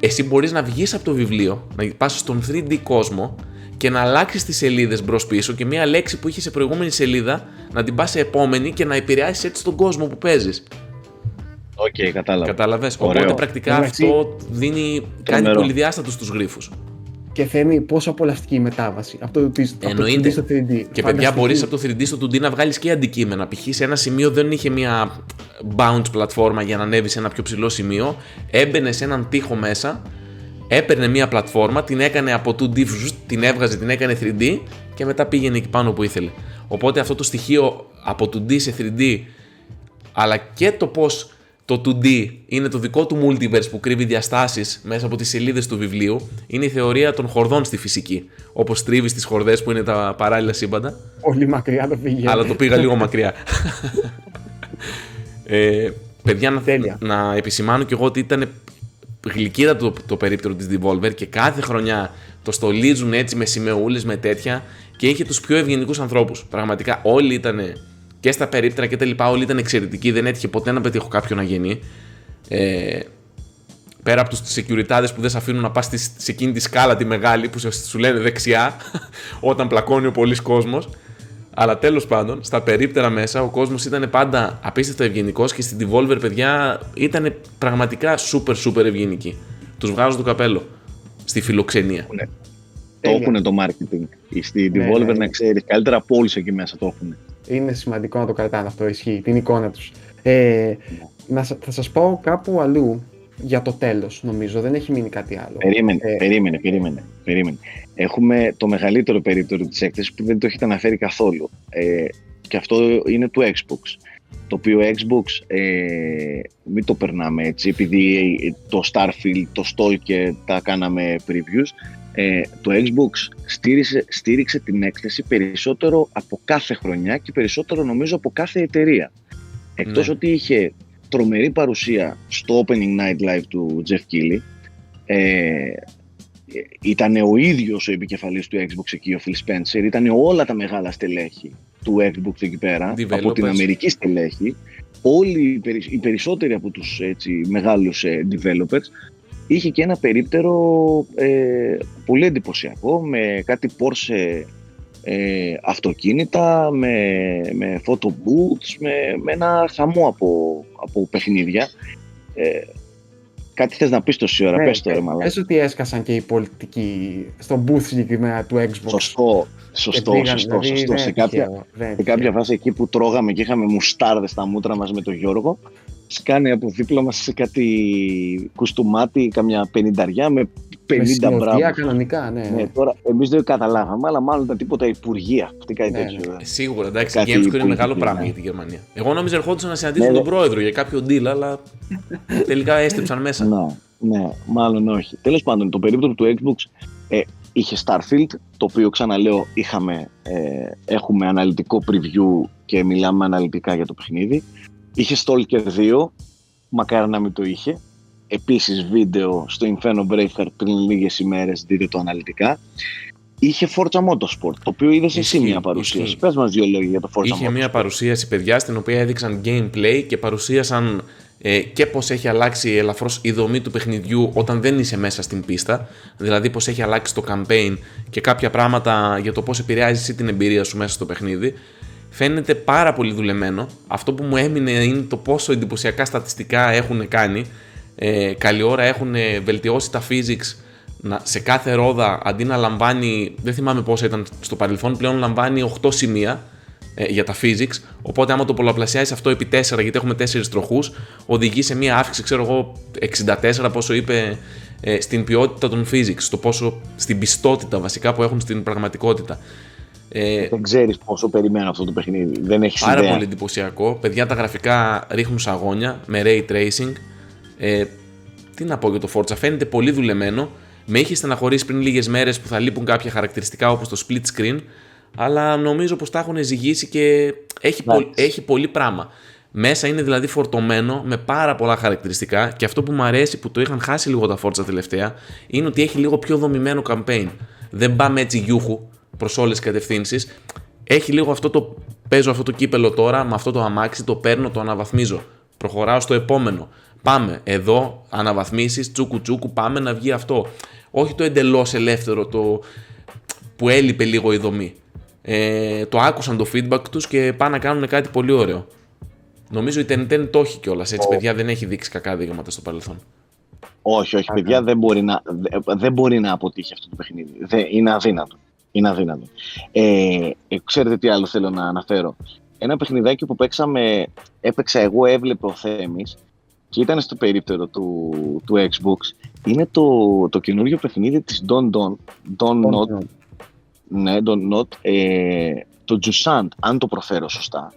Εσύ μπορείς να βγεις από το βιβλίο, να πας στον 3D κόσμο και να αλλάξεις τις σελίδες μπρο-πίσω και μία λέξη που είχε σε προηγούμενη σελίδα να την πας σε επόμενη και να επηρεάσεις έτσι τον κόσμο που παίζεις. Οκ, κατάλαβα. Κατάλαβες; Ωραίο. Οπότε πρακτικά Εντάξει. αυτό δίνει κάτι Τρομερό. πολυδιάστατο στους γρίφους. Και Θέμη, πόσο απολαυστική η μετάβαση από το, από το Εννοείται. 2D στο 3D. Και παιδιά, Φανταστική. μπορείς από το 3D στο 2D να βγάλεις και αντικείμενα. Π.χ. σε ένα σημείο δεν είχε μια bounce πλατφόρμα για να ανέβει σε ένα πιο ψηλό σημείο. Έμπαινε σε έναν τοίχο μέσα, έπαιρνε μια πλατφόρμα, την έκανε από 2D, βζζ, την έβγαζε, την έκανε 3D και μετά πήγαινε εκεί πάνω που ήθελε. Οπότε αυτό το στοιχείο από 2D σε 3D, αλλά και το πώς το 2D είναι το δικό του multiverse που κρύβει διαστάσεις μέσα από τις σελίδες του βιβλίου, είναι η θεωρία των χορδών στη φυσική. Όπως τρίβει τις χορδές που είναι τα παράλληλα σύμπαντα. Πολύ μακριά το πήγε. Αλλά το πήγα λίγο μακριά. ε, παιδιά, να, Τέλεια. να επισημάνω κι εγώ ότι ήταν γλυκίδα το, το περίπτερο της Devolver και κάθε χρονιά το στολίζουν έτσι με σημεούλες, με τέτοια και είχε τους πιο ευγενικούς ανθρώπους. Πραγματικά όλοι ήταν και στα περίπτερα και τα λοιπά, όλοι ήταν εξαιρετικοί, δεν έτυχε ποτέ να πετύχω κάποιον να γεννεί. Ε, πέρα από τους security που δεν σε αφήνουν να πας σε εκείνη τη σκάλα τη μεγάλη που σου λένε δεξιά όταν πλακώνει ο πολλής κόσμος. Αλλά τέλος πάντων, στα περίπτερα μέσα ο κόσμος ήταν πάντα απίστευτα ευγενικός και στην Devolver, παιδιά, ήταν πραγματικά super super ευγενικοί. Τους βγάζω το καπέλο στη φιλοξενία. Ναι. Το έχουν το marketing. Στη ναι, Devolver, ναι, να ξέρεις, καλύτερα από όλους εκεί μέσα το έχουν. Είναι σημαντικό να το κρατάνε αυτό, ισχύει, την εικόνα τους. Ε, να, θα σας πω κάπου αλλού για το τέλος, νομίζω. Δεν έχει μείνει κάτι άλλο. Περίμενε, ε, περίμενε, περίμενε, περίμενε. Έχουμε το μεγαλύτερο περίπτωρο της έκθεσης που δεν το έχετε αναφέρει καθόλου. Ε, και αυτό είναι του Xbox. Το οποίο Xbox, ε, μην το περνάμε έτσι, επειδή το Starfield, το Stalker τα κάναμε previews, ε, το Xbox στήριξε, στήριξε την έκθεση περισσότερο από κάθε χρονιά και περισσότερο νομίζω από κάθε εταιρεία. Εκτός ναι. ότι είχε τρομερή παρουσία στο Opening Night Live του Jeff Keighley. Ε, ήταν ο ίδιος ο επικεφαλής του Xbox εκεί, ο Phil Spencer. Ήταν όλα τα μεγάλα στελέχη του Xbox εκεί πέρα, από την Αμερική στελέχη. Όλοι οι περισσότεροι από τους έτσι, μεγάλους ε, developers είχε και ένα περίπτερο ε, πολύ εντυπωσιακό με κάτι Porsche ε, αυτοκίνητα, με, με photo booths, με, με ένα χαμό από, από παιχνίδια. Ε, κάτι θες να πεις τόση ώρα, ναι, πες το ρε μαλάκα. Πες ότι έσκασαν και οι πολιτικοί στον booth συγκεκριμένα του Xbox. Σωστό, σωστό, σωστό, δηλαδή, σωστό. Σε κάποια, σε κάποια φάση εκεί που τρώγαμε και είχαμε μουστάρδες στα μούτρα μας με τον Γιώργο, σκάνε από δίπλα μας σε κάτι κουστούμάτι, καμιά πενινταριά με 50 μπράβο. κανονικά, ναι. ναι τώρα εμείς δεν καταλάβαμε, αλλά μάλλον ήταν τίποτα υπουργεία. Αυτή κάτι ναι, τέτοιο. Ναι. Σίγουρα, εντάξει, η Gamescom είναι μεγάλο πράγμα ναι. για τη Γερμανία. Εγώ νόμιζα ερχόντουσαν να συναντήσουν ναι, τον πρόεδρο για κάποιο deal, αλλά τελικά έστρεψαν μέσα. Ναι, ναι, μάλλον όχι. Τέλος πάντων, το περίπτωμα του Xbox ε, είχε Starfield, το οποίο ξαναλέω είχαμε, ε, έχουμε αναλυτικό preview και μιλάμε αναλυτικά για το παιχνίδι. Είχε Stalker 2, μακάρι να μην το είχε, επίσης βίντεο στο Inferno Breaker πριν λίγες ημέρες, δείτε το αναλυτικά. Είχε Forza Motorsport, το οποίο είδες εσύ μια παρουσίαση. Πες μας δύο λόγια για το Forza Είχε μια παρουσίαση, παιδιά, στην οποία έδειξαν gameplay και παρουσίασαν ε, και πώς έχει αλλάξει ελαφρώς η δομή του παιχνιδιού όταν δεν είσαι μέσα στην πίστα. Δηλαδή πώς έχει αλλάξει το campaign και κάποια πράγματα για το πώς επηρεάζεις εσύ την εμπειρία σου μέσα στο παιχνίδι. Φαίνεται πάρα πολύ δουλεμένο. Αυτό που μου έμεινε είναι το πόσο εντυπωσιακά στατιστικά έχουν κάνει ε, καλή ώρα έχουν βελτιώσει τα physics να, σε κάθε ρόδα αντί να λαμβάνει, δεν θυμάμαι πόσα ήταν στο παρελθόν, πλέον λαμβάνει 8 σημεία ε, για τα physics. Οπότε, άμα το πολλαπλασιάσεις αυτό επί 4, γιατί έχουμε 4 τροχούς, οδηγεί σε μία αύξηση, ξέρω εγώ, 64, πόσο είπε, ε, στην ποιότητα των physics, στο πόσο, στην πιστότητα βασικά που έχουν στην πραγματικότητα. Ε, δεν ξέρεις πόσο περιμένω αυτό το παιχνίδι. Δεν έχεις Πάρα πολύ εντυπωσιακό. Παιδιά, τα γραφικά ρίχνουν σαγόνια με ray tracing. Ε, τι να πω για το Forza, φαίνεται πολύ δουλεμένο. Με είχε στεναχωρήσει πριν λίγες μέρες που θα λείπουν κάποια χαρακτηριστικά όπως το split screen, αλλά νομίζω πως τα έχουν ζυγίσει και έχει, έχει πολύ πράγμα. Μέσα είναι δηλαδή φορτωμένο με πάρα πολλά χαρακτηριστικά και αυτό που μου αρέσει που το είχαν χάσει λίγο τα Forza τελευταία είναι ότι έχει λίγο πιο δομημένο campaign. Δεν πάμε έτσι γιούχου προς όλες τις κατευθύνσεις. Έχει λίγο αυτό το. Παίζω αυτό το κύπελο τώρα, με αυτό το αμάξι, το παίρνω, το αναβαθμίζω. Προχωράω στο επόμενο. Πάμε εδώ, αναβαθμίσεις, τσούκου τσούκου, πάμε να βγει αυτό. Όχι το εντελώς ελεύθερο, το που έλειπε λίγο η δομή. Ε, το άκουσαν το feedback τους και πάνε να κάνουν κάτι πολύ ωραίο. Νομίζω η Tenten το έχει κιόλας έτσι, παιδιά, δεν έχει δείξει κακά δείγματα στο παρελθόν. Όχι, όχι, παιδιά, δεν μπορεί να, δεν μπορεί να αποτύχει αυτό το παιχνίδι. Δεν, είναι αδύνατο. Είναι αδύνατο. Ε, ε, ξέρετε τι άλλο θέλω να αναφέρω. Ένα παιχνιδάκι που παίξαμε, έπαιξα εγώ, έβλεπε ο Θέμης και ήταν στο περίπτερο του, του Xbox είναι το, το καινούριο παιχνίδι της Don Don, Don, Don Not, ναι, Don Not, ε, το Jusant, αν το προφέρω σωστά,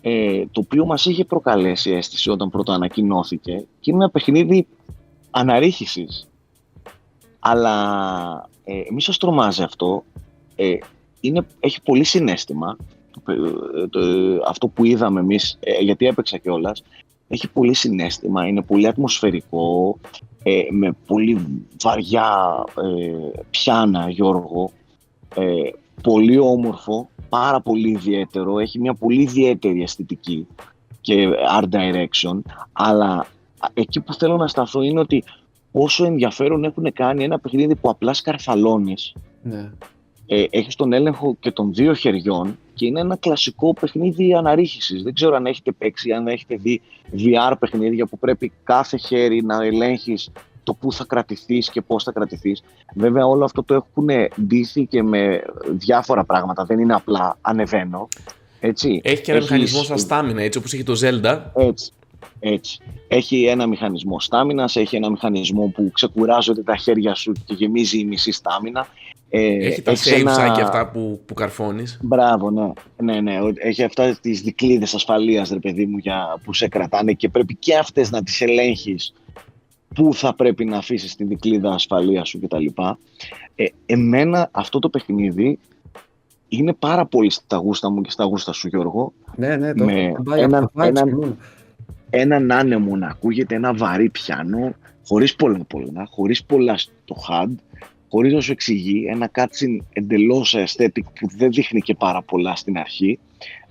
ε, το οποίο μας είχε προκαλέσει αίσθηση όταν πρώτα ανακοινώθηκε και είναι ένα παιχνίδι αναρρίχησης. Αλλά ε, μη σας τρομάζει αυτό, ε, είναι, έχει πολύ συνέστημα, το, αυτό που είδαμε εμείς, ε, γιατί έπαιξα κιόλας, έχει πολύ συνέστημα, είναι πολύ ατμοσφαιρικό, ε, με πολύ βαριά ε, πιάνα Γιώργο, ε, πολύ όμορφο, πάρα πολύ ιδιαίτερο, έχει μια πολύ ιδιαίτερη αισθητική και art direction, αλλά εκεί που θέλω να σταθώ είναι ότι πόσο ενδιαφέρον έχουν κάνει ένα παιχνίδι που απλά σκαρφαλώνεις, ναι. Ε, έχεις τον έλεγχο και των δύο χεριών και είναι ένα κλασικό παιχνίδι αναρρίχησης. Δεν ξέρω αν έχετε παίξει, αν έχετε δει VR παιχνίδια που πρέπει κάθε χέρι να ελέγχεις το πού θα κρατηθείς και πώς θα κρατηθείς. Βέβαια όλο αυτό το έχουν ντύθει και με διάφορα πράγματα, δεν είναι απλά ανεβαίνω. Έτσι. Έχει και ένα Έχεις... μηχανισμό στα στάμινα, έτσι όπως έχει το Zelda. Έτσι. Έτσι. Έχει ένα μηχανισμό στάμινας, έχει ένα μηχανισμό που ξεκουράζονται τα χέρια σου και γεμίζει η μισή στάμινα. Ε, έχει τα saves ένα... και αυτά που, που καρφώνεις. Μπράβο, ναι. ναι, ναι. Έχει αυτά τις δικλείδες ασφαλείας, ρε παιδί μου, για, που σε κρατάνε και πρέπει και αυτές να τις ελέγχεις πού θα πρέπει να αφήσεις την δικλίδα ασφαλείας σου κτλ. Ε, εμένα αυτό το παιχνίδι είναι πάρα πολύ στα γούστα μου και στα γούστα σου Γιώργο. Ναι, ναι, το με έναν, έναν, έναν άνεμο να ακούγεται, ένα βαρύ πιάνο, χωρίς πολλά πολλά, χωρίς πολλά στο HUD, χωρίς να σου εξηγεί, ένα cutscene εντελώς aesthetic που δεν δείχνει και πάρα πολλά στην αρχή,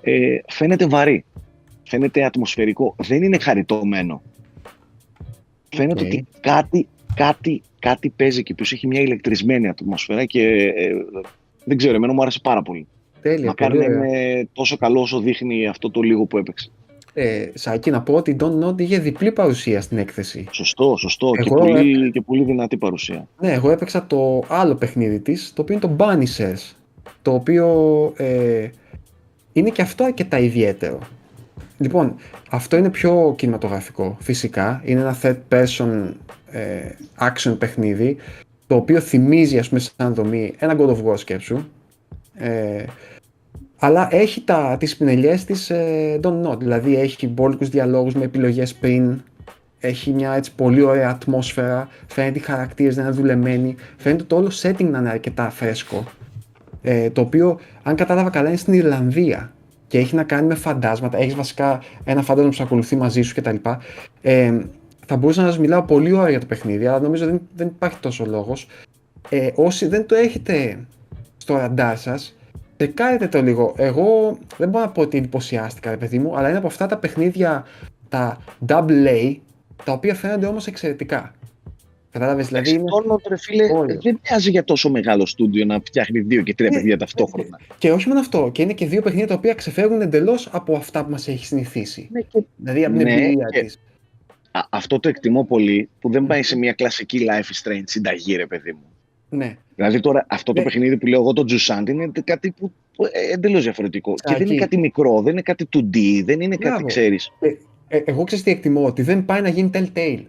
ε, φαίνεται βαρύ, φαίνεται ατμοσφαιρικό, δεν είναι χαριτωμένο. Φαίνεται ότι κάτι, κάτι, κάτι παίζει και πίσω, έχει μια ηλεκτρισμένη ατμόσφαιρα και ε, δεν ξέρω, εμένα μου άρεσε πάρα πολύ. Τέλεια, Μακάρι να είναι τόσο καλό όσο δείχνει αυτό το λίγο που έπαιξε. Ε, Σάκη, να πω ότι η Don't Nod είχε διπλή παρουσία στην έκθεση. Σωστό, σωστό. και, πολύ, και πολύ δυνατή παρουσία. Ναι, εγώ έπαιξα το άλλο παιχνίδι της, το οποίο είναι το Banishers. Το οποίο ε, είναι και αυτό αρκετά ιδιαίτερο. Λοιπόν, αυτό είναι πιο κινηματογραφικό φυσικά. Είναι ένα third person ε, action παιχνίδι το οποίο θυμίζει ας πούμε σαν δομή ένα God of War σκέψου. Ε, αλλά έχει τα, τις πινελιές της ε, Don't Know. Δηλαδή έχει μπόλικους διαλόγους με επιλογές πριν, έχει μια έτσι πολύ ωραία ατμόσφαιρα, φαίνεται οι χαρακτήρες να είναι δουλεμένοι, φαίνεται το όλο setting να είναι αρκετά φρέσκο. Ε, το οποίο, αν κατάλαβα καλά, είναι στην Ιρλανδία και έχει να κάνει με φαντάσματα. Έχεις βασικά ένα φάντασμα που σε ακολουθεί μαζί σου κτλ. Ε, θα μπορούσα να σας μιλάω πολύ ώρα για το παιχνίδι, αλλά νομίζω δεν, δεν υπάρχει τόσο λόγος. Ε, όσοι δεν το έχετε στο ραντάρ σας, τεκάρετε το λίγο. Εγώ δεν μπορώ να πω ότι εντυπωσιάστηκα, ρε παιδί μου, αλλά είναι από αυτά τα παιχνίδια, τα double A, τα οποία φαίνονται όμως εξαιρετικά. Κατάλαβες, δηλαδή. Είναι... ρε φίλε, δεν μοιάζει για τόσο μεγάλο στούντιο να φτιάχνει δύο και τρία ναι, παιχνίδια ταυτόχρονα. Και όχι μόνο αυτό, και είναι και δύο παιχνίδια τα οποία ξεφεύγουν εντελώς από αυτά που μας έχει συνηθίσει. Ναι, και... Δηλαδή από την ναι, εμπειρία και... της. Αυτό το εκτιμώ πολύ που δεν πάει σε μια κλασική Life is Strange συνταγή, ρε παιδί μου. Ναι. Δηλαδή τώρα αυτό το ναι. παιχνίδι που λέω εγώ το Jusant είναι κάτι που, που ε, εντελώς διαφορετικό. Και δεν είναι κάτι μικρό, δεν είναι κάτι 2D, δεν είναι κάτι, ξέρεις. Ε, ε, εγώ ξέρω τι εκτιμώ, ότι δεν πάει να γίνει Telltale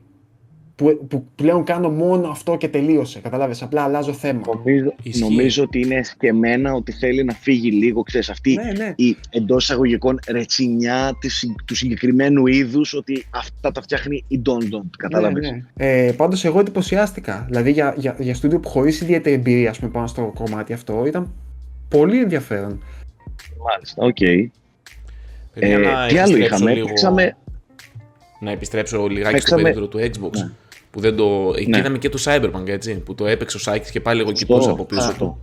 που, που πλέον κάνω μόνο αυτό και τελείωσε. Καταλάβες, απλά αλλάζω θέμα. Νομίζω, νομίζω ότι είναι σκεμμένα ότι θέλει να φύγει λίγο, ξέρεις, αυτή ναι, ναι. η εντός εισαγωγικών ρετσινιά της, του συγκεκριμένου είδους ότι αυτά τα φτιάχνει η Don Don, κατάλαβες. Ναι, ναι. Ε, πάντως εγώ εντυπωσιάστηκα. Δηλαδή για, για, για στούντιο που χωρίς ιδιαίτερη εμπειρία ας πούμε, πάνω στο κομμάτι αυτό ήταν πολύ ενδιαφέρον. Μάλιστα, ok. Okay. Ε, τι άλλο είχαμε, λίγο... Να επιστρέψω λιγάκι στο περίπτερο του Xbox. Ναι. Που δεν το... Εκεί ναι. είδαμε και το Cyberpunk, έτσι, που το έπαιξε ο Σάκης και πάλι εγώ κοιτούσα από πίσω του.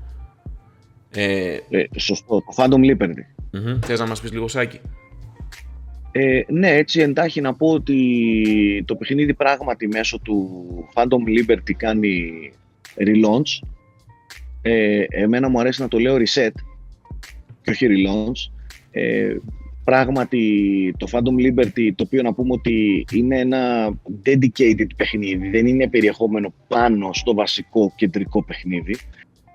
Ε, ε, σωστό, το Phantom Liberty. mm Θες να μας πεις λίγο Σάκη; Ε, ναι, έτσι εντάξει να πω ότι το παιχνίδι πράγματι μέσω του Phantom Liberty κάνει relaunch. Ε, εμένα μου αρέσει να το λέω reset και όχι relaunch. Ε, πράγματι το Phantom Liberty, το οποίο να πούμε ότι είναι ένα dedicated παιχνίδι, δεν είναι περιεχόμενο πάνω στο βασικό κεντρικό παιχνίδι,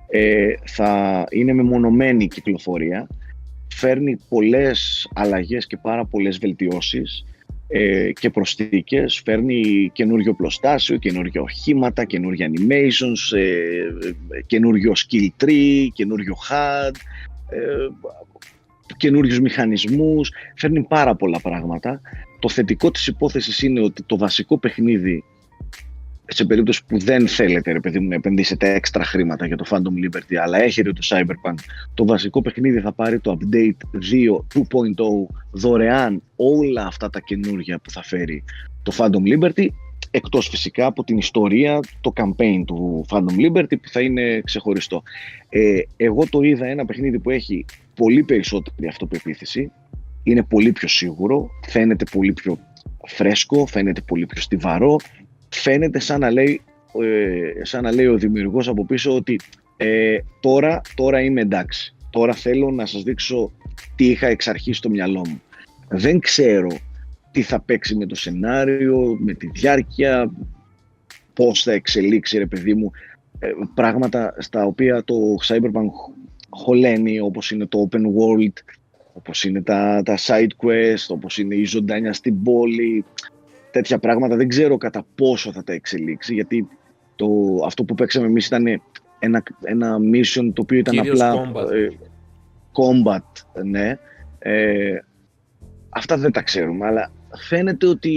ε, θα είναι μεμονωμένη κυκλοφορία, φέρνει πολλές αλλαγές και πάρα πολλές βελτιώσεις ε, και προσθήκες, φέρνει καινούριο πλωστάσιο, καινούριο οχήματα, καινούργια animations, ε, καινούριο skill tree, καινούριο HUD, ε, καινούριους μηχανισμούς, φέρνει πάρα πολλά πράγματα. Το θετικό της υπόθεσης είναι ότι το βασικό παιχνίδι σε περίπτωση που δεν θέλετε ρε παιδί μου να επενδύσετε έξτρα χρήματα για το Phantom Liberty αλλά έχετε το Cyberpunk το βασικό παιχνίδι θα πάρει το update 2 2.0 δωρεάν όλα αυτά τα καινούργια που θα φέρει το Phantom Liberty εκτός φυσικά από την ιστορία, το campaign του Phantom Liberty που θα είναι ξεχωριστό. Ε, εγώ το είδα ένα παιχνίδι που έχει πολύ περισσότερη αυτοπεποίθηση, είναι πολύ πιο σίγουρο, φαίνεται πολύ πιο φρέσκο, φαίνεται πολύ πιο στιβαρό, φαίνεται σαν να λέει, ε, σαν να λέει ο δημιουργός από πίσω ότι ε, τώρα, τώρα είμαι εντάξει, τώρα θέλω να σας δείξω τι είχα εξ αρχής στο μυαλό μου. Δεν ξέρω τι θα παίξει με το σενάριο, με τη διάρκεια, πώς θα εξελίξει ρε παιδί μου ε, πράγματα στα οποία το Cyberpunk χωλαίνει όπως είναι το open world, όπως είναι τα, τα side quest, όπως είναι η ζωντάνια στην πόλη, τέτοια πράγματα δεν ξέρω κατά πόσο θα τα εξελίξει γιατί το, αυτό που παίξαμε εμείς ήταν ένα, ένα mission το οποίο ήταν Κυρίως απλά combat. Ε, combat, ναι. Ε, αυτά δεν τα ξέρουμε, αλλά φαίνεται ότι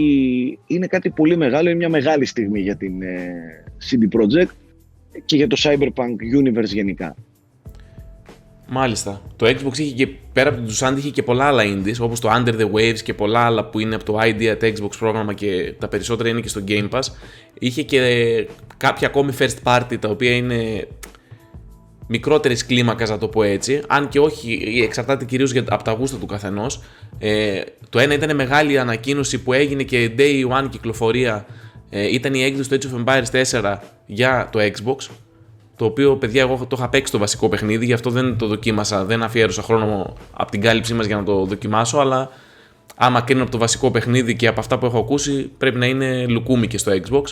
είναι κάτι πολύ μεγάλο, είναι μια μεγάλη στιγμή για την ε, CD Projekt και για το Cyberpunk Universe γενικά. Μάλιστα. Το Xbox είχε και πέρα από του Sand είχε και πολλά άλλα indies, όπως το Under the Waves και πολλά άλλα που είναι από το Idea, το Xbox πρόγραμμα και τα περισσότερα είναι και στο Game Pass. Είχε και κάποια ακόμη first party τα οποία είναι μικρότερης κλίμακας, να το πω έτσι. Αν και όχι, εξαρτάται κυρίως από τα γούστα του καθενός. Ε, το ένα ήταν μεγάλη ανακοίνωση που έγινε και day one κυκλοφορία. Ε, ήταν η έκδοση του Age of Empires 4 για το Xbox. Το οποίο, παιδιά, εγώ το είχα παίξει το βασικό παιχνίδι, γι' αυτό δεν το δοκίμασα. Δεν αφιέρωσα χρόνο από την κάλυψή μας για να το δοκιμάσω. Αλλά άμα κρίνω από το βασικό παιχνίδι και από αυτά που έχω ακούσει, πρέπει να είναι λουκούμι και στο Xbox.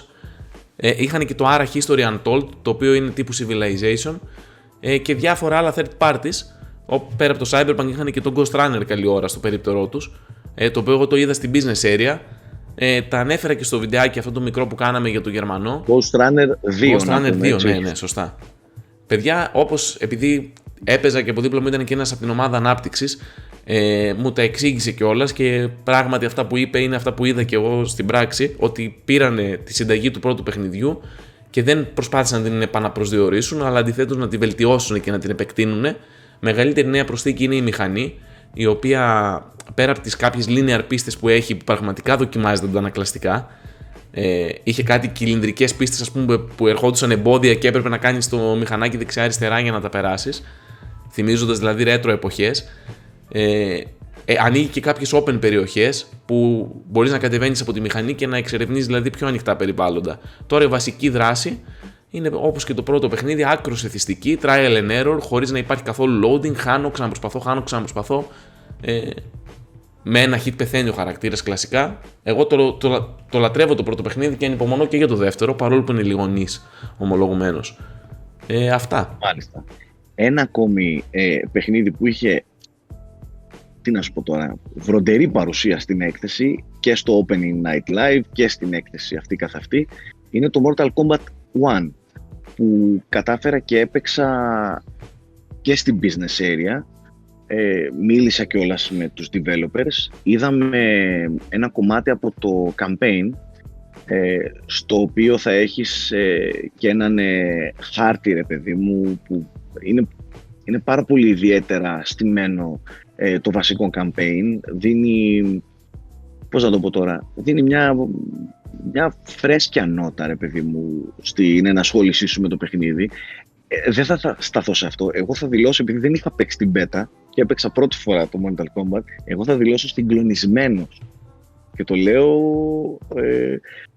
Ε, είχαν και το Ara History Untold, το οποίο είναι τύπου Civilization ε, και διάφορα άλλα third parties. Όπου πέρα από το Cyberpunk είχαν και τον Ghost Runner καλή ώρα στο περίπτερό τους. Ε, το οποίο εγώ το είδα στην business area. Ε, τα ανέφερα και στο βιντεάκι αυτό το μικρό που κάναμε για τον Γερμανό. Ghost Runner 2. Ghost να Runner 2, πούμε, έτσι. ναι, ναι, σωστά. Παιδιά, όπως επειδή έπαιζα και από δίπλα μου ήταν και ένας από την ομάδα ανάπτυξης, ε, μου τα εξήγησε κιόλας και πράγματι αυτά που είπε είναι αυτά που είδα και εγώ στην πράξη, ότι πήρανε τη συνταγή του πρώτου παιχνιδιού και δεν προσπάθησαν να την επαναπροσδιορίσουν, αλλά αντιθέτως να τη βελτιώσουν και να την επεκτείνουν. Μεγαλύτερη νέα προσθήκη είναι η μηχανή, η οποία πέρα από τις κάποιες linear πίστες που έχει, που πραγματικά δοκιμάζεται αντανακλαστικά, ε, είχε κάτι κυλινδρικές πίστες ας πούμε, που ερχόντουσαν εμπόδια και έπρεπε να κάνεις το μηχανάκι δεξιά-αριστερά για να τα περάσεις θυμίζοντας δηλαδή ρέτρο εποχές. Ε, ε, ανοίγει και κάποιες open περιοχές που μπορείς να κατεβαίνεις από τη μηχανή και να εξερευνείς δηλαδή πιο ανοιχτά περιβάλλοντα. Τώρα η βασική δράση είναι όπως και το πρώτο παιχνίδι άκρος εθιστική, trial and error χωρίς να υπάρχει καθόλου loading, χάνω, ξαναπροσπαθώ, χάνω, ξαναπροσπαθώ ε, με ένα hit πεθαίνει ο χαρακτήρας κλασικά. Εγώ το, το, το, λατρεύω το πρώτο παιχνίδι και ανυπομονώ και για το δεύτερο, παρόλο που είναι λίγο νης ομολογουμένω. Ε, αυτά. Μάλιστα. Ένα ακόμη ε, παιχνίδι που είχε, τι να σου πω τώρα, βροντερή παρουσία στην έκθεση και στο Opening Night Live και στην έκθεση αυτή καθ' αυτή, είναι το Mortal Kombat 1 που κατάφερα και έπαιξα και στην business area ε, μίλησα κιόλας με τους developers. Είδαμε ένα κομμάτι από το campaign ε, στο οποίο θα έχεις ε, και έναν ε, χάρτη ρε παιδί μου που είναι, είναι πάρα πολύ ιδιαίτερα στημένο ε, το βασικό campaign. Δίνει πώς να το πω τώρα δίνει μια, μια φρέσκια νότα ρε παιδί μου στην ενασχόλησή σου με το παιχνίδι ε, δεν θα, θα σταθώ σε αυτό. Εγώ θα δηλώσω, επειδή δεν είχα παίξει την beta και έπαιξα πρώτη φορά το Mortal Kombat, εγώ θα δηλώσω συγκλονισμένο. Και το λέω ε,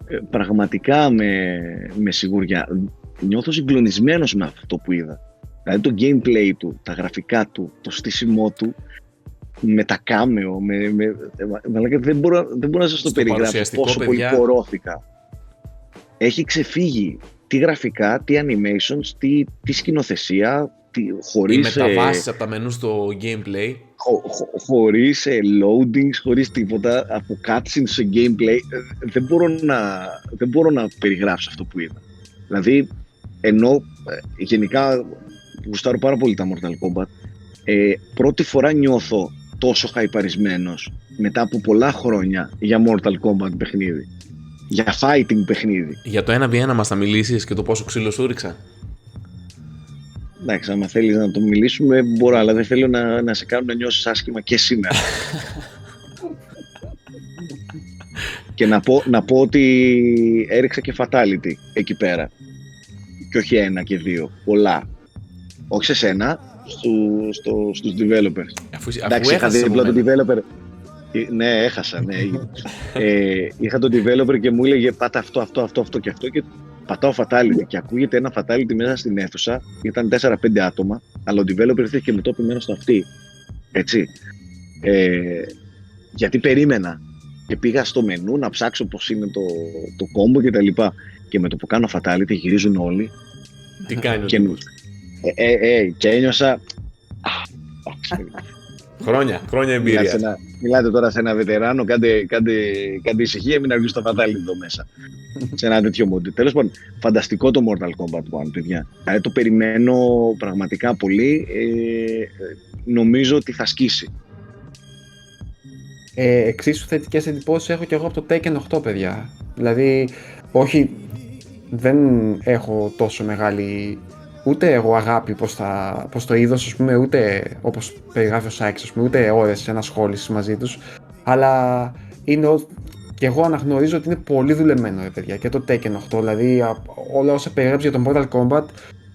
ε, πραγματικά με, με σιγουριά. Νιώθω συγκλονισμένος με αυτό που είδα. Δηλαδή το gameplay του, τα γραφικά του, το στήσιμό του, με τα κάμεο, με, με, με, δεν, μπορώ, δεν μπορώ να σας το Στο περιγράψω παρουσιαστικό, πόσο παιδιά. πολύ πορώθηκα. Έχει ξεφύγει τι γραφικά, τι animations, τι, τι σκηνοθεσία, τι, Οι χωρίς, ε, μεταβάσεις από τα μενούς στο gameplay. χω, χω- χωρίς ε, loadings, χωρίς τίποτα, από cutscenes σε gameplay, ε, δεν μπορώ να, δεν μπορώ να περιγράψω αυτό που είδα. Δηλαδή, ενώ ε, γενικά γουστάρω πάρα πολύ τα Mortal Kombat, ε, πρώτη φορά νιώθω τόσο χαϊπαρισμένος μετά από πολλά χρόνια για Mortal Kombat παιχνίδι. για fighting παιχνίδι. Για το 1v1 μας θα μιλήσεις και το πόσο ξύλο σου ρίξα. Εντάξει, άμα θέλεις να το μιλήσουμε, μπορώ, αλλά δεν θέλω να, να σε κάνω να νιώσεις άσχημα και σήμερα. και να πω, να πω ότι έριξα και fatality εκεί πέρα. Και όχι ένα και δύο, πολλά. Όχι σε σένα, στου, στο, στους developers. Αφού, αφού Εντάξει, είχα έχασες δίπλα από τον μένα. developer. Ε, Ναι, έχασα, ναι. ε, είχα τον developer και μου έλεγε πάτα αυτό, αυτό, αυτό, αυτό και αυτό και πατάω fatality και ακούγεται ένα fatality μέσα στην αίθουσα. Ήταν 4-5 άτομα, αλλά ο developer ήρθε και με το πημένο στο αυτί. Έτσι. Ε, γιατί περίμενα και πήγα στο μενού να ψάξω πώς είναι το, το combo και τα λοιπά. Και με το που κάνω fatality γυρίζουν όλοι Τι κάνει ο και, τύπος; Ε, ε, ε, και ένιωσα... «Α, εντάξει, Χρόνια, χρόνια Μιλάτε, εμπειρία. σε ένα, μιλάτε τώρα σε ένα βετεράνο, κάντε, κάντε, κάντε ησυχία, μην αργήσει το φατάλι εδώ μέσα. σε ένα τέτοιο μόντι. Τέλος πάντων, φανταστικό το Mortal Kombat 1, παιδιά. Δηλαδή το περιμένω πραγματικά πολύ. Ε, νομίζω ότι θα σκίσει. Ε, εξίσου θετικές εντυπώσεις έχω και εγώ από το Taken 8, παιδιά. Δηλαδή, όχι, δεν έχω τόσο μεγάλη ούτε εγώ αγάπη προς, τα, προς το είδος, ας πούμε, ούτε όπως περιγράφει ο Σάιξ, ας πούμε, ούτε ώρες ενασχόλησης μαζί τους, αλλά είναι ο- και εγώ αναγνωρίζω ότι είναι πολύ δουλεμένο, ρε παιδιά, και το Taken 8, δηλαδή α- όλα όσα περιγράψει για το Mortal Kombat,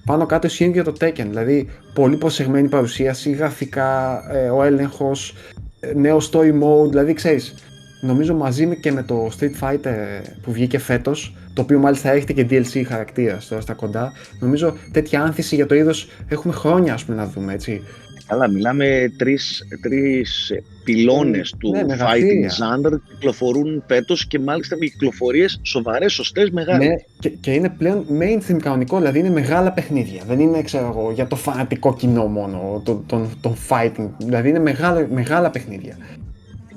πάνω κάτω ισχύουν και για το Taken, δηλαδή πολύ προσεγμένη παρουσίαση, γραφικά, ε, ο έλεγχος, ε, νέο story mode, δηλαδή ξέρεις, νομίζω μαζί με και με το Street Fighter που βγήκε φέτος, το οποίο μάλιστα έχετε και DLC χαρακτήρας τώρα στα κοντά, νομίζω τέτοια άνθηση για το είδος έχουμε χρόνια ας πούμε να δούμε, έτσι. Αλλά μιλάμε τρεις, τρεις ε, πυλώνες του ναι, fighting μεγαθύρια. genre κυκλοφορούν φέτος και μάλιστα με κυκλοφορίες σοβαρές, σωστές, μεγάλες. Ναι, και, και είναι πλέον mainstream κανονικό, δηλαδή είναι μεγάλα παιχνίδια. Δεν είναι, ξέρω εγώ, για το φανατικό κοινό μόνο, το, τον, τον fighting. Δηλαδή είναι μεγάλα, μεγάλα παιχνίδια.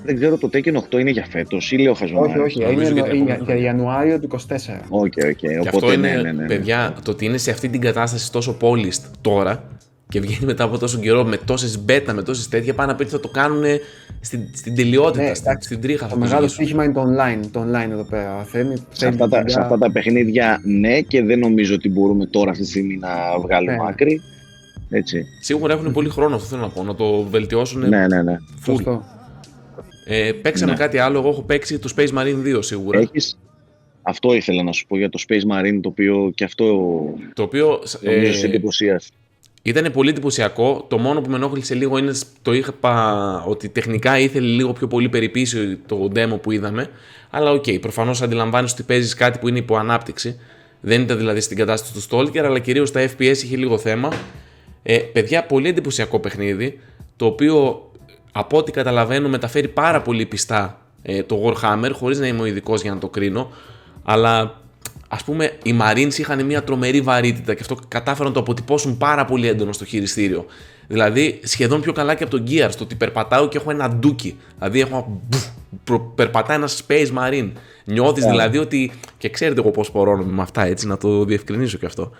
Δεν ξέρω το Tekken 8 είναι για φέτος ή λέω χαζομάρες. όχι, όχι, νομίζω είναι για την για, επόμενη για χρονιά. Ιανουάριο του 24. Ok, ok. Και Οπότε αυτό είναι, ναι, ναι, ναι, ναι. παιδιά, το ότι είναι σε αυτή την κατάσταση τόσο polished τώρα και βγαίνει μετά από τόσο καιρό με τόσες beta, με τόσες τέτοια, πάνω απ' ότι θα το κάνουν στην, στην τελειότητα, Ναι, στην, εντάξει. στην τρίχα. Θα Το το μεγάλο ζυγίσουν. στοίχημα είναι το online, το online εδώ πέρα. Θέλει, Σε θέλει αυτά, τα, δουλειά. σε αυτά τα παιχνίδια ναι και δεν νομίζω ότι μπορούμε τώρα αυτή τη στιγμή να βγάλουμε Ναι. άκρη. Έτσι. Σίγουρα έχουν πολύ χρόνο, αυτό θέλω να πω, να το βελτιώσουν. Ναι, ναι, ναι. full. Σωστό. Ε, παίξαμε Ναι. κάτι άλλο. Εγώ έχω παίξει το Space Marine 2 σίγουρα. Έχεις... Αυτό ήθελα να σου πω για το Space Marine, το οποίο και αυτό Το οποίο νομίζω ε, σε εντυπωσίασε. ήταν πολύ εντυπωσιακό. Το μόνο που με ενόχλησε λίγο είναι το είπα ότι τεχνικά ήθελε λίγο πιο πολύ περιποίηση το demo που είδαμε. Αλλά ok, okay, προφανώς αντιλαμβάνεις ότι παίζεις κάτι που είναι υπό ανάπτυξη. Δεν ήταν δηλαδή στην κατάσταση του Stalker, αλλά κυρίως τα FPS είχε λίγο θέμα. Ε, παιδιά, πολύ εντυπωσιακό παιχνίδι, το οποίο από ό,τι καταλαβαίνω μεταφέρει πάρα πολύ πιστά ε, το Warhammer, χωρίς να είμαι ο ειδικός για να το κρίνω, αλλά ας πούμε οι Marines είχαν μια τρομερή βαρύτητα και αυτό κατάφεραν να το αποτυπώσουν πάρα πολύ έντονο στο χειριστήριο. Δηλαδή σχεδόν πιο καλά και από τον Gears, το ότι περπατάω και έχω ένα ντούκι. Δηλαδή έχω μπουφ, προ- περπατάει ένας Space Marine. Νιώθεις Yeah. δηλαδή ότι. και ξέρετε εγώ πώς πορώνομαι με αυτά, έτσι, να το διευκρινίσω και αυτό.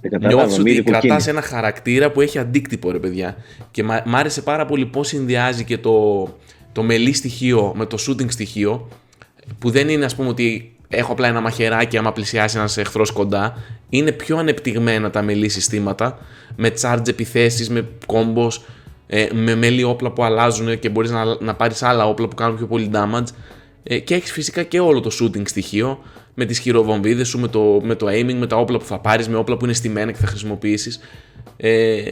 Δεν κατάλαβα, Νιώθεις μη ότι δικοκίνη. κρατάς ένα χαρακτήρα που έχει αντίκτυπο, ρε παιδιά. Και μ' μ' άρεσε πάρα πολύ πώς συνδυάζει και το, το μελή στοιχείο με το shooting στοιχείο. Που δεν είναι, ας πούμε, ότι έχω απλά ένα μαχαιράκι άμα πλησιάσει ένας εχθρός κοντά. Είναι πιο ανεπτυγμένα τα μελή συστήματα. Με charge επιθέσεις, με combos, ε, με μελή όπλα που αλλάζουν και μπορείς να, να πάρεις άλλα όπλα που κάνουν πιο πολύ damage. Ε, και έχεις φυσικά και όλο το shooting στοιχείο με τις χειροβομβίδες σου, με το, με το aiming, με τα όπλα που θα πάρεις, με όπλα που είναι στημένα και θα χρησιμοποιήσεις. Ε,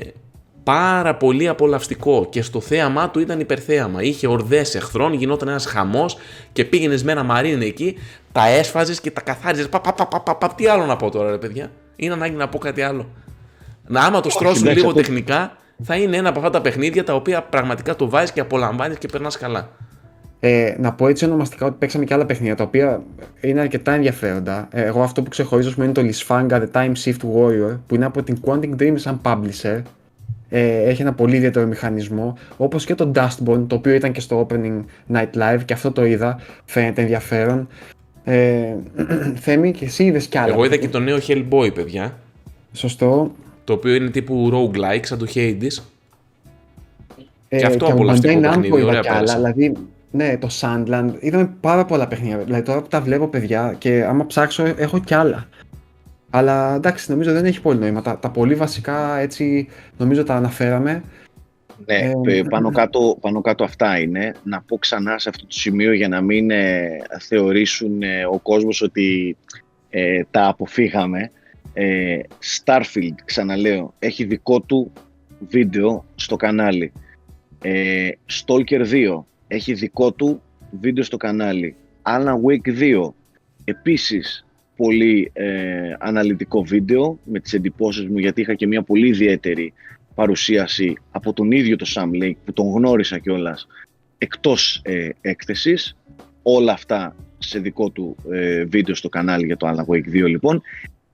πάρα πολύ απολαυστικό και στο θέαμά του ήταν υπερθέαμα. Είχε ορδές εχθρών, γινόταν ένας χαμός και πήγαινες με ένα μαρίνε εκεί, τα έσφαζες και τα καθάριζες. Πα, πα, πα, πα, πα, πα, τι άλλο να πω τώρα, ρε παιδιά. Είναι ανάγκη να πω κάτι άλλο. Να άμα το στρώσουν εντάξει, λίγο αυτό- τεχνικά, θα είναι ένα από αυτά τα παιχνίδια τα οποία πραγματικά το βάζεις και απολαμβάνεις και περνάς καλά. Ε, να πω έτσι ονομαστικά ότι παίξαμε και άλλα παιχνίδια τα οποία είναι αρκετά ενδιαφέροντα. Ε, εγώ αυτό που ξεχωρίζω ας πούμε, είναι το Lisfanga The Time Shift Warrior που είναι από την Quantic Dream σαν publisher. Ε, έχει ένα πολύ ιδιαίτερο μηχανισμό. Όπως και το Dustborn το οποίο ήταν και στο Opening Night Live και αυτό το είδα. Φαίνεται ενδιαφέρον. Ε, Θέμη, και εσύ είδες κι άλλα. Εγώ είδα και το νέο Hellboy, παιδιά. Σωστό. Το οποίο είναι τύπου roguelike, σαν το Hades. Ε, αυτό από απολαυστικό Bandai Namco παιχνίδι, είδα ωραία κι άλλα. πέρασε. Δηλαδή, ναι, το Sandland. Είδαμε πάρα πολλά παιχνίδια. Δηλαδή τώρα που τα βλέπω παιδιά και άμα ψάξω έχω κι άλλα. Αλλά εντάξει, νομίζω δεν έχει πολύ νόημα. Τα, τα πολύ βασικά έτσι νομίζω τα αναφέραμε. Ναι, ε, πάνω, κάτω, πάνω κάτω αυτά είναι. Να πω ξανά σε αυτό το σημείο για να μην ε, θεωρήσουν ε, ο κόσμος ότι ε, τα αποφύγαμε. Starfield, ξαναλέω, έχει δικό του βίντεο στο κανάλι. Stalker 2 έχει δικό του βίντεο στο κανάλι. Alan Wake 2 επίσης πολύ αναλυτικό βίντεο με τις εντυπώσεις μου γιατί είχα και μια πολύ ιδιαίτερη παρουσίαση από τον ίδιο το Sam Lake που τον γνώρισα κιόλας εκτός ε, έκθεσης. Όλα αυτά σε δικό του ε, βίντεο στο κανάλι για το Alan Wake 2 λοιπόν.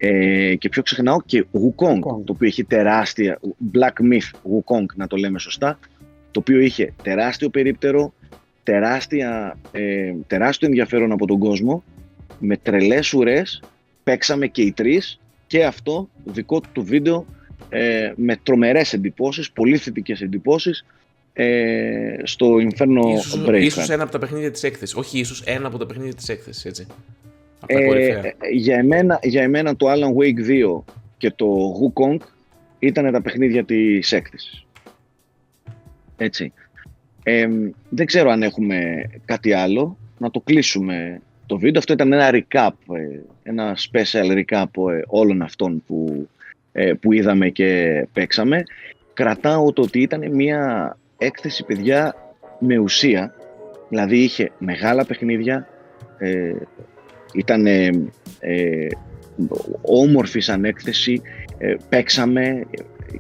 Ε, και πιο ξεχνάω και Wukong, το οποίο έχει τεράστια, Black Myth Wukong να το λέμε σωστά, το οποίο είχε τεράστιο περίπτερο, τεράστια, ε, τεράστιο ενδιαφέρον από τον κόσμο, με τρελές ουρές, παίξαμε και οι τρεις και αυτό δικό του βίντεο ε, με τρομερές εντυπώσεις, πολύ θετικές εντυπώσεις ε, στο Inferno ίσως, Breaker. Ίσως ένα από τα παιχνίδια της έκθεσης, όχι ίσως ένα από τα παιχνίδια της έκθεσης, έτσι. Ε, για, εμένα, για εμένα το Alan Wake 2 και το Wukong ήταν τα παιχνίδια της έκθεσης. Έτσι. Ε, δεν ξέρω αν έχουμε κάτι άλλο. Να το κλείσουμε το βίντεο. Αυτό ήταν ένα recap, ε, ένα special recap ε, όλων αυτών που ε, που είδαμε και παίξαμε. Κρατάω το ότι ήταν μια έκθεση παιδιά με ουσία, δηλαδή είχε μεγάλα παιχνίδια, ε, ήταν ε, όμορφη σαν έκθεση, ε, παίξαμε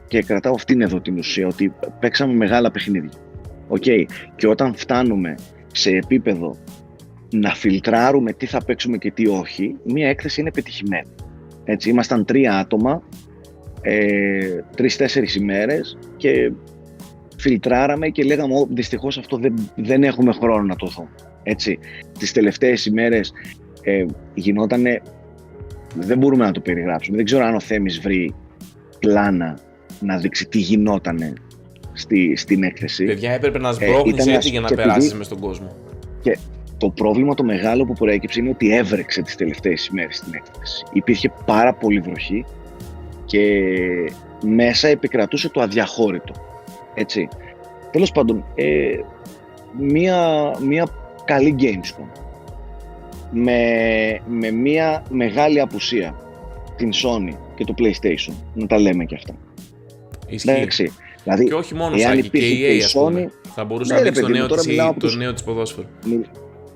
και κρατάω αυτήν εδώ την ουσία, ότι παίξαμε μεγάλα παιχνίδια. Okay. Και όταν φτάνουμε σε επίπεδο να φιλτράρουμε τι θα παίξουμε και τι όχι, μια έκθεση είναι πετυχημένη. Έτσι, ήμασταν τρία άτομα ε, τρεις-τέσσερις ημέρες και φιλτράραμε και λέγαμε ότι δυστυχώς αυτό δεν, δεν έχουμε χρόνο να το δούμε. Έτσι, τις τελευταίες ημέρες ε, γινότανε, δεν μπορούμε να το περιγράψουμε, δεν ξέρω αν ο Θέμης βρει πλάνα να δείξει τι γινότανε στη, στην έκθεση. Παιδιά έπρεπε να σμπρώχνεις ε, έτσι για να περάσεις μες στον κόσμο. Και το πρόβλημα το μεγάλο που προέκυψε είναι ότι έβρεξε τις τελευταίες ημέρες στην έκθεση. Υπήρχε πάρα πολύ βροχή και μέσα επικρατούσε το αδιαχώρητο. Έτσι. Τέλος πάντων, ε, μία, μία καλή Gamescom με, με μία μεγάλη απουσία την Sony και το PlayStation, να τα λέμε και αυτά. Ισχύει. Εντάξει. Δηλαδή, και όχι μόνος Σάκη, και η EA, ας πούμε. Θα μπορούσε ναι, να δείξει το, νέο της, το νέο της ποδόσφαιρο.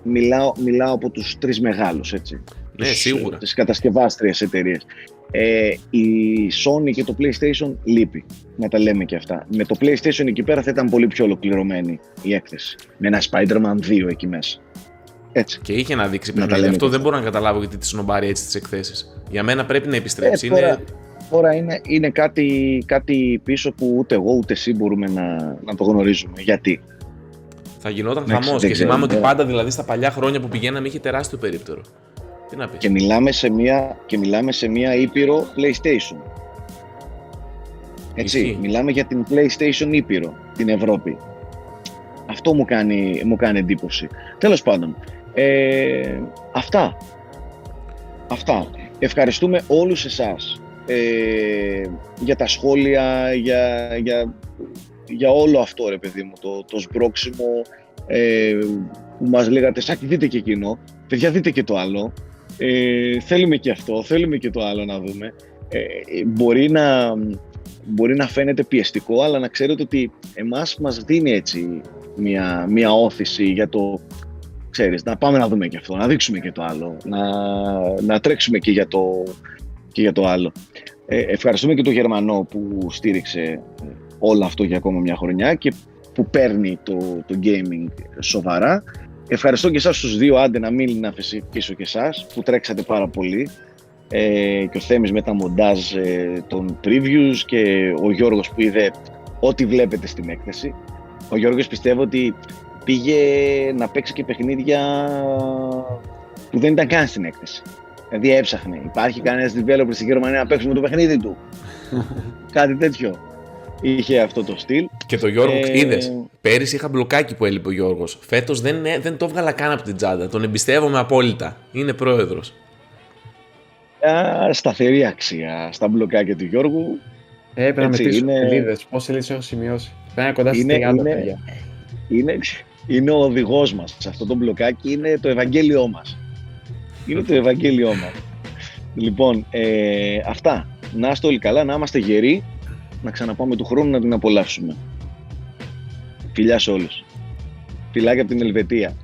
μιλάω, μιλάω από τους τρεις μεγάλους, έτσι. Ναι, τους, σίγουρα. Τις κατασκευάστριες εταιρείες. Ε, η Sony και το PlayStation λείπει. Να τα λέμε και αυτά. Με το PlayStation εκεί πέρα θα ήταν πολύ πιο ολοκληρωμένη η έκθεση. Με ένα Spider-Man 2 εκεί μέσα. Έτσι. Και είχε να δείξει παιχνίδι. Αυτό δεν μπορώ να καταλάβω γιατί τη σνομπάρει έτσι τις εκθέσεις. Για μένα πρέπει να επιστρέψει. Ε, τώρα, τώρα είναι, είναι κάτι, κάτι πίσω που ούτε εγώ ούτε εσύ μπορούμε να, να το γνωρίζουμε. Γιατί; Θα γινόταν χαμός. Και θυμάμαι ότι πάντα δηλαδή στα παλιά χρόνια που πηγαίναμε είχε τεράστιο περίπτερο. Τι να πεις. Και μιλάμε σε μια, και μιλάμε σε μια ήπειρο PlayStation. Έτσι, μιλάμε για την PlayStation ήπειρο, την Ευρώπη. Αυτό μου κάνει, μου κάνει εντύπωση. Τέλος πάντων, ε, αυτά. Αυτά. Ευχαριστούμε όλους εσάς ε, για τα σχόλια, για, για, για όλο αυτό ρε παιδί μου, το, το σμπρόξιμο ε, που μας λέγατε, Σάκη δείτε και εκείνο, παιδιά δείτε και το άλλο, ε, θέλουμε και αυτό, θέλουμε και το άλλο να δούμε. Ε, μπορεί, να, μπορεί να φαίνεται πιεστικό, αλλά να ξέρετε ότι εμάς μας δίνει έτσι μια, μια όθηση για το, ξέρεις, να πάμε να δούμε και αυτό, να δείξουμε και το άλλο, να, να τρέξουμε και για το, και για το άλλο. Ε, ευχαριστούμε και τον Γερμανό που στήριξε ε, όλο αυτό για ακόμα μια χρονιά και που παίρνει το, το gaming σοβαρά. Ευχαριστώ και εσάς τους δύο, άντε να μην αφήσει πίσω και εσάς που τρέξατε πάρα πολύ ε, και ο Θέμης με τα μοντάζ ε, των previews και ο Γιώργος που είδε ό,τι βλέπετε στην έκθεση. Ο Γιώργος πιστεύω ότι πήγε να παίξει και παιχνίδια που δεν ήταν καν στην έκθεση. Δηλαδή έψαχνε. Υπάρχει κανένας developer στη Γερμανία να παίξουμε το παιχνίδι του; Κάτι τέτοιο. είχε αυτό το στυλ. Και το Γιώργο, Ε, είδες, πέρυσι είχα μπλοκάκι που έλειπε ο Γιώργος. Φέτος δεν, ε, δεν το έβγαλα καν από την τσάντα. Τον εμπιστεύομαι απόλυτα. Είναι πρόεδρος. Α, σταθερή αξία στα μπλοκάκια του Γιώργου. Ε, Έπρεπε να Έτσι, μετρήσω είναι- σελίδες. Πόσες σελίδες έχω σημειώσει; Πρέπει να είναι κοντά στις Είναι- 30 είναι- παιδιά. Είναι, είναι ο οδηγός μας. Σε αυτό το μπλοκάκι είναι το Ευαγγέλιό μας. Είναι το Ευαγγέλιό μας. Λοιπόν, ε, αυτά. Να είστε όλοι καλά, να είμαστε γεροί, να ξαναπάμε του χρόνου να την απολαύσουμε. Φιλιά σε όλους. Φιλάκια από την Ελβετία.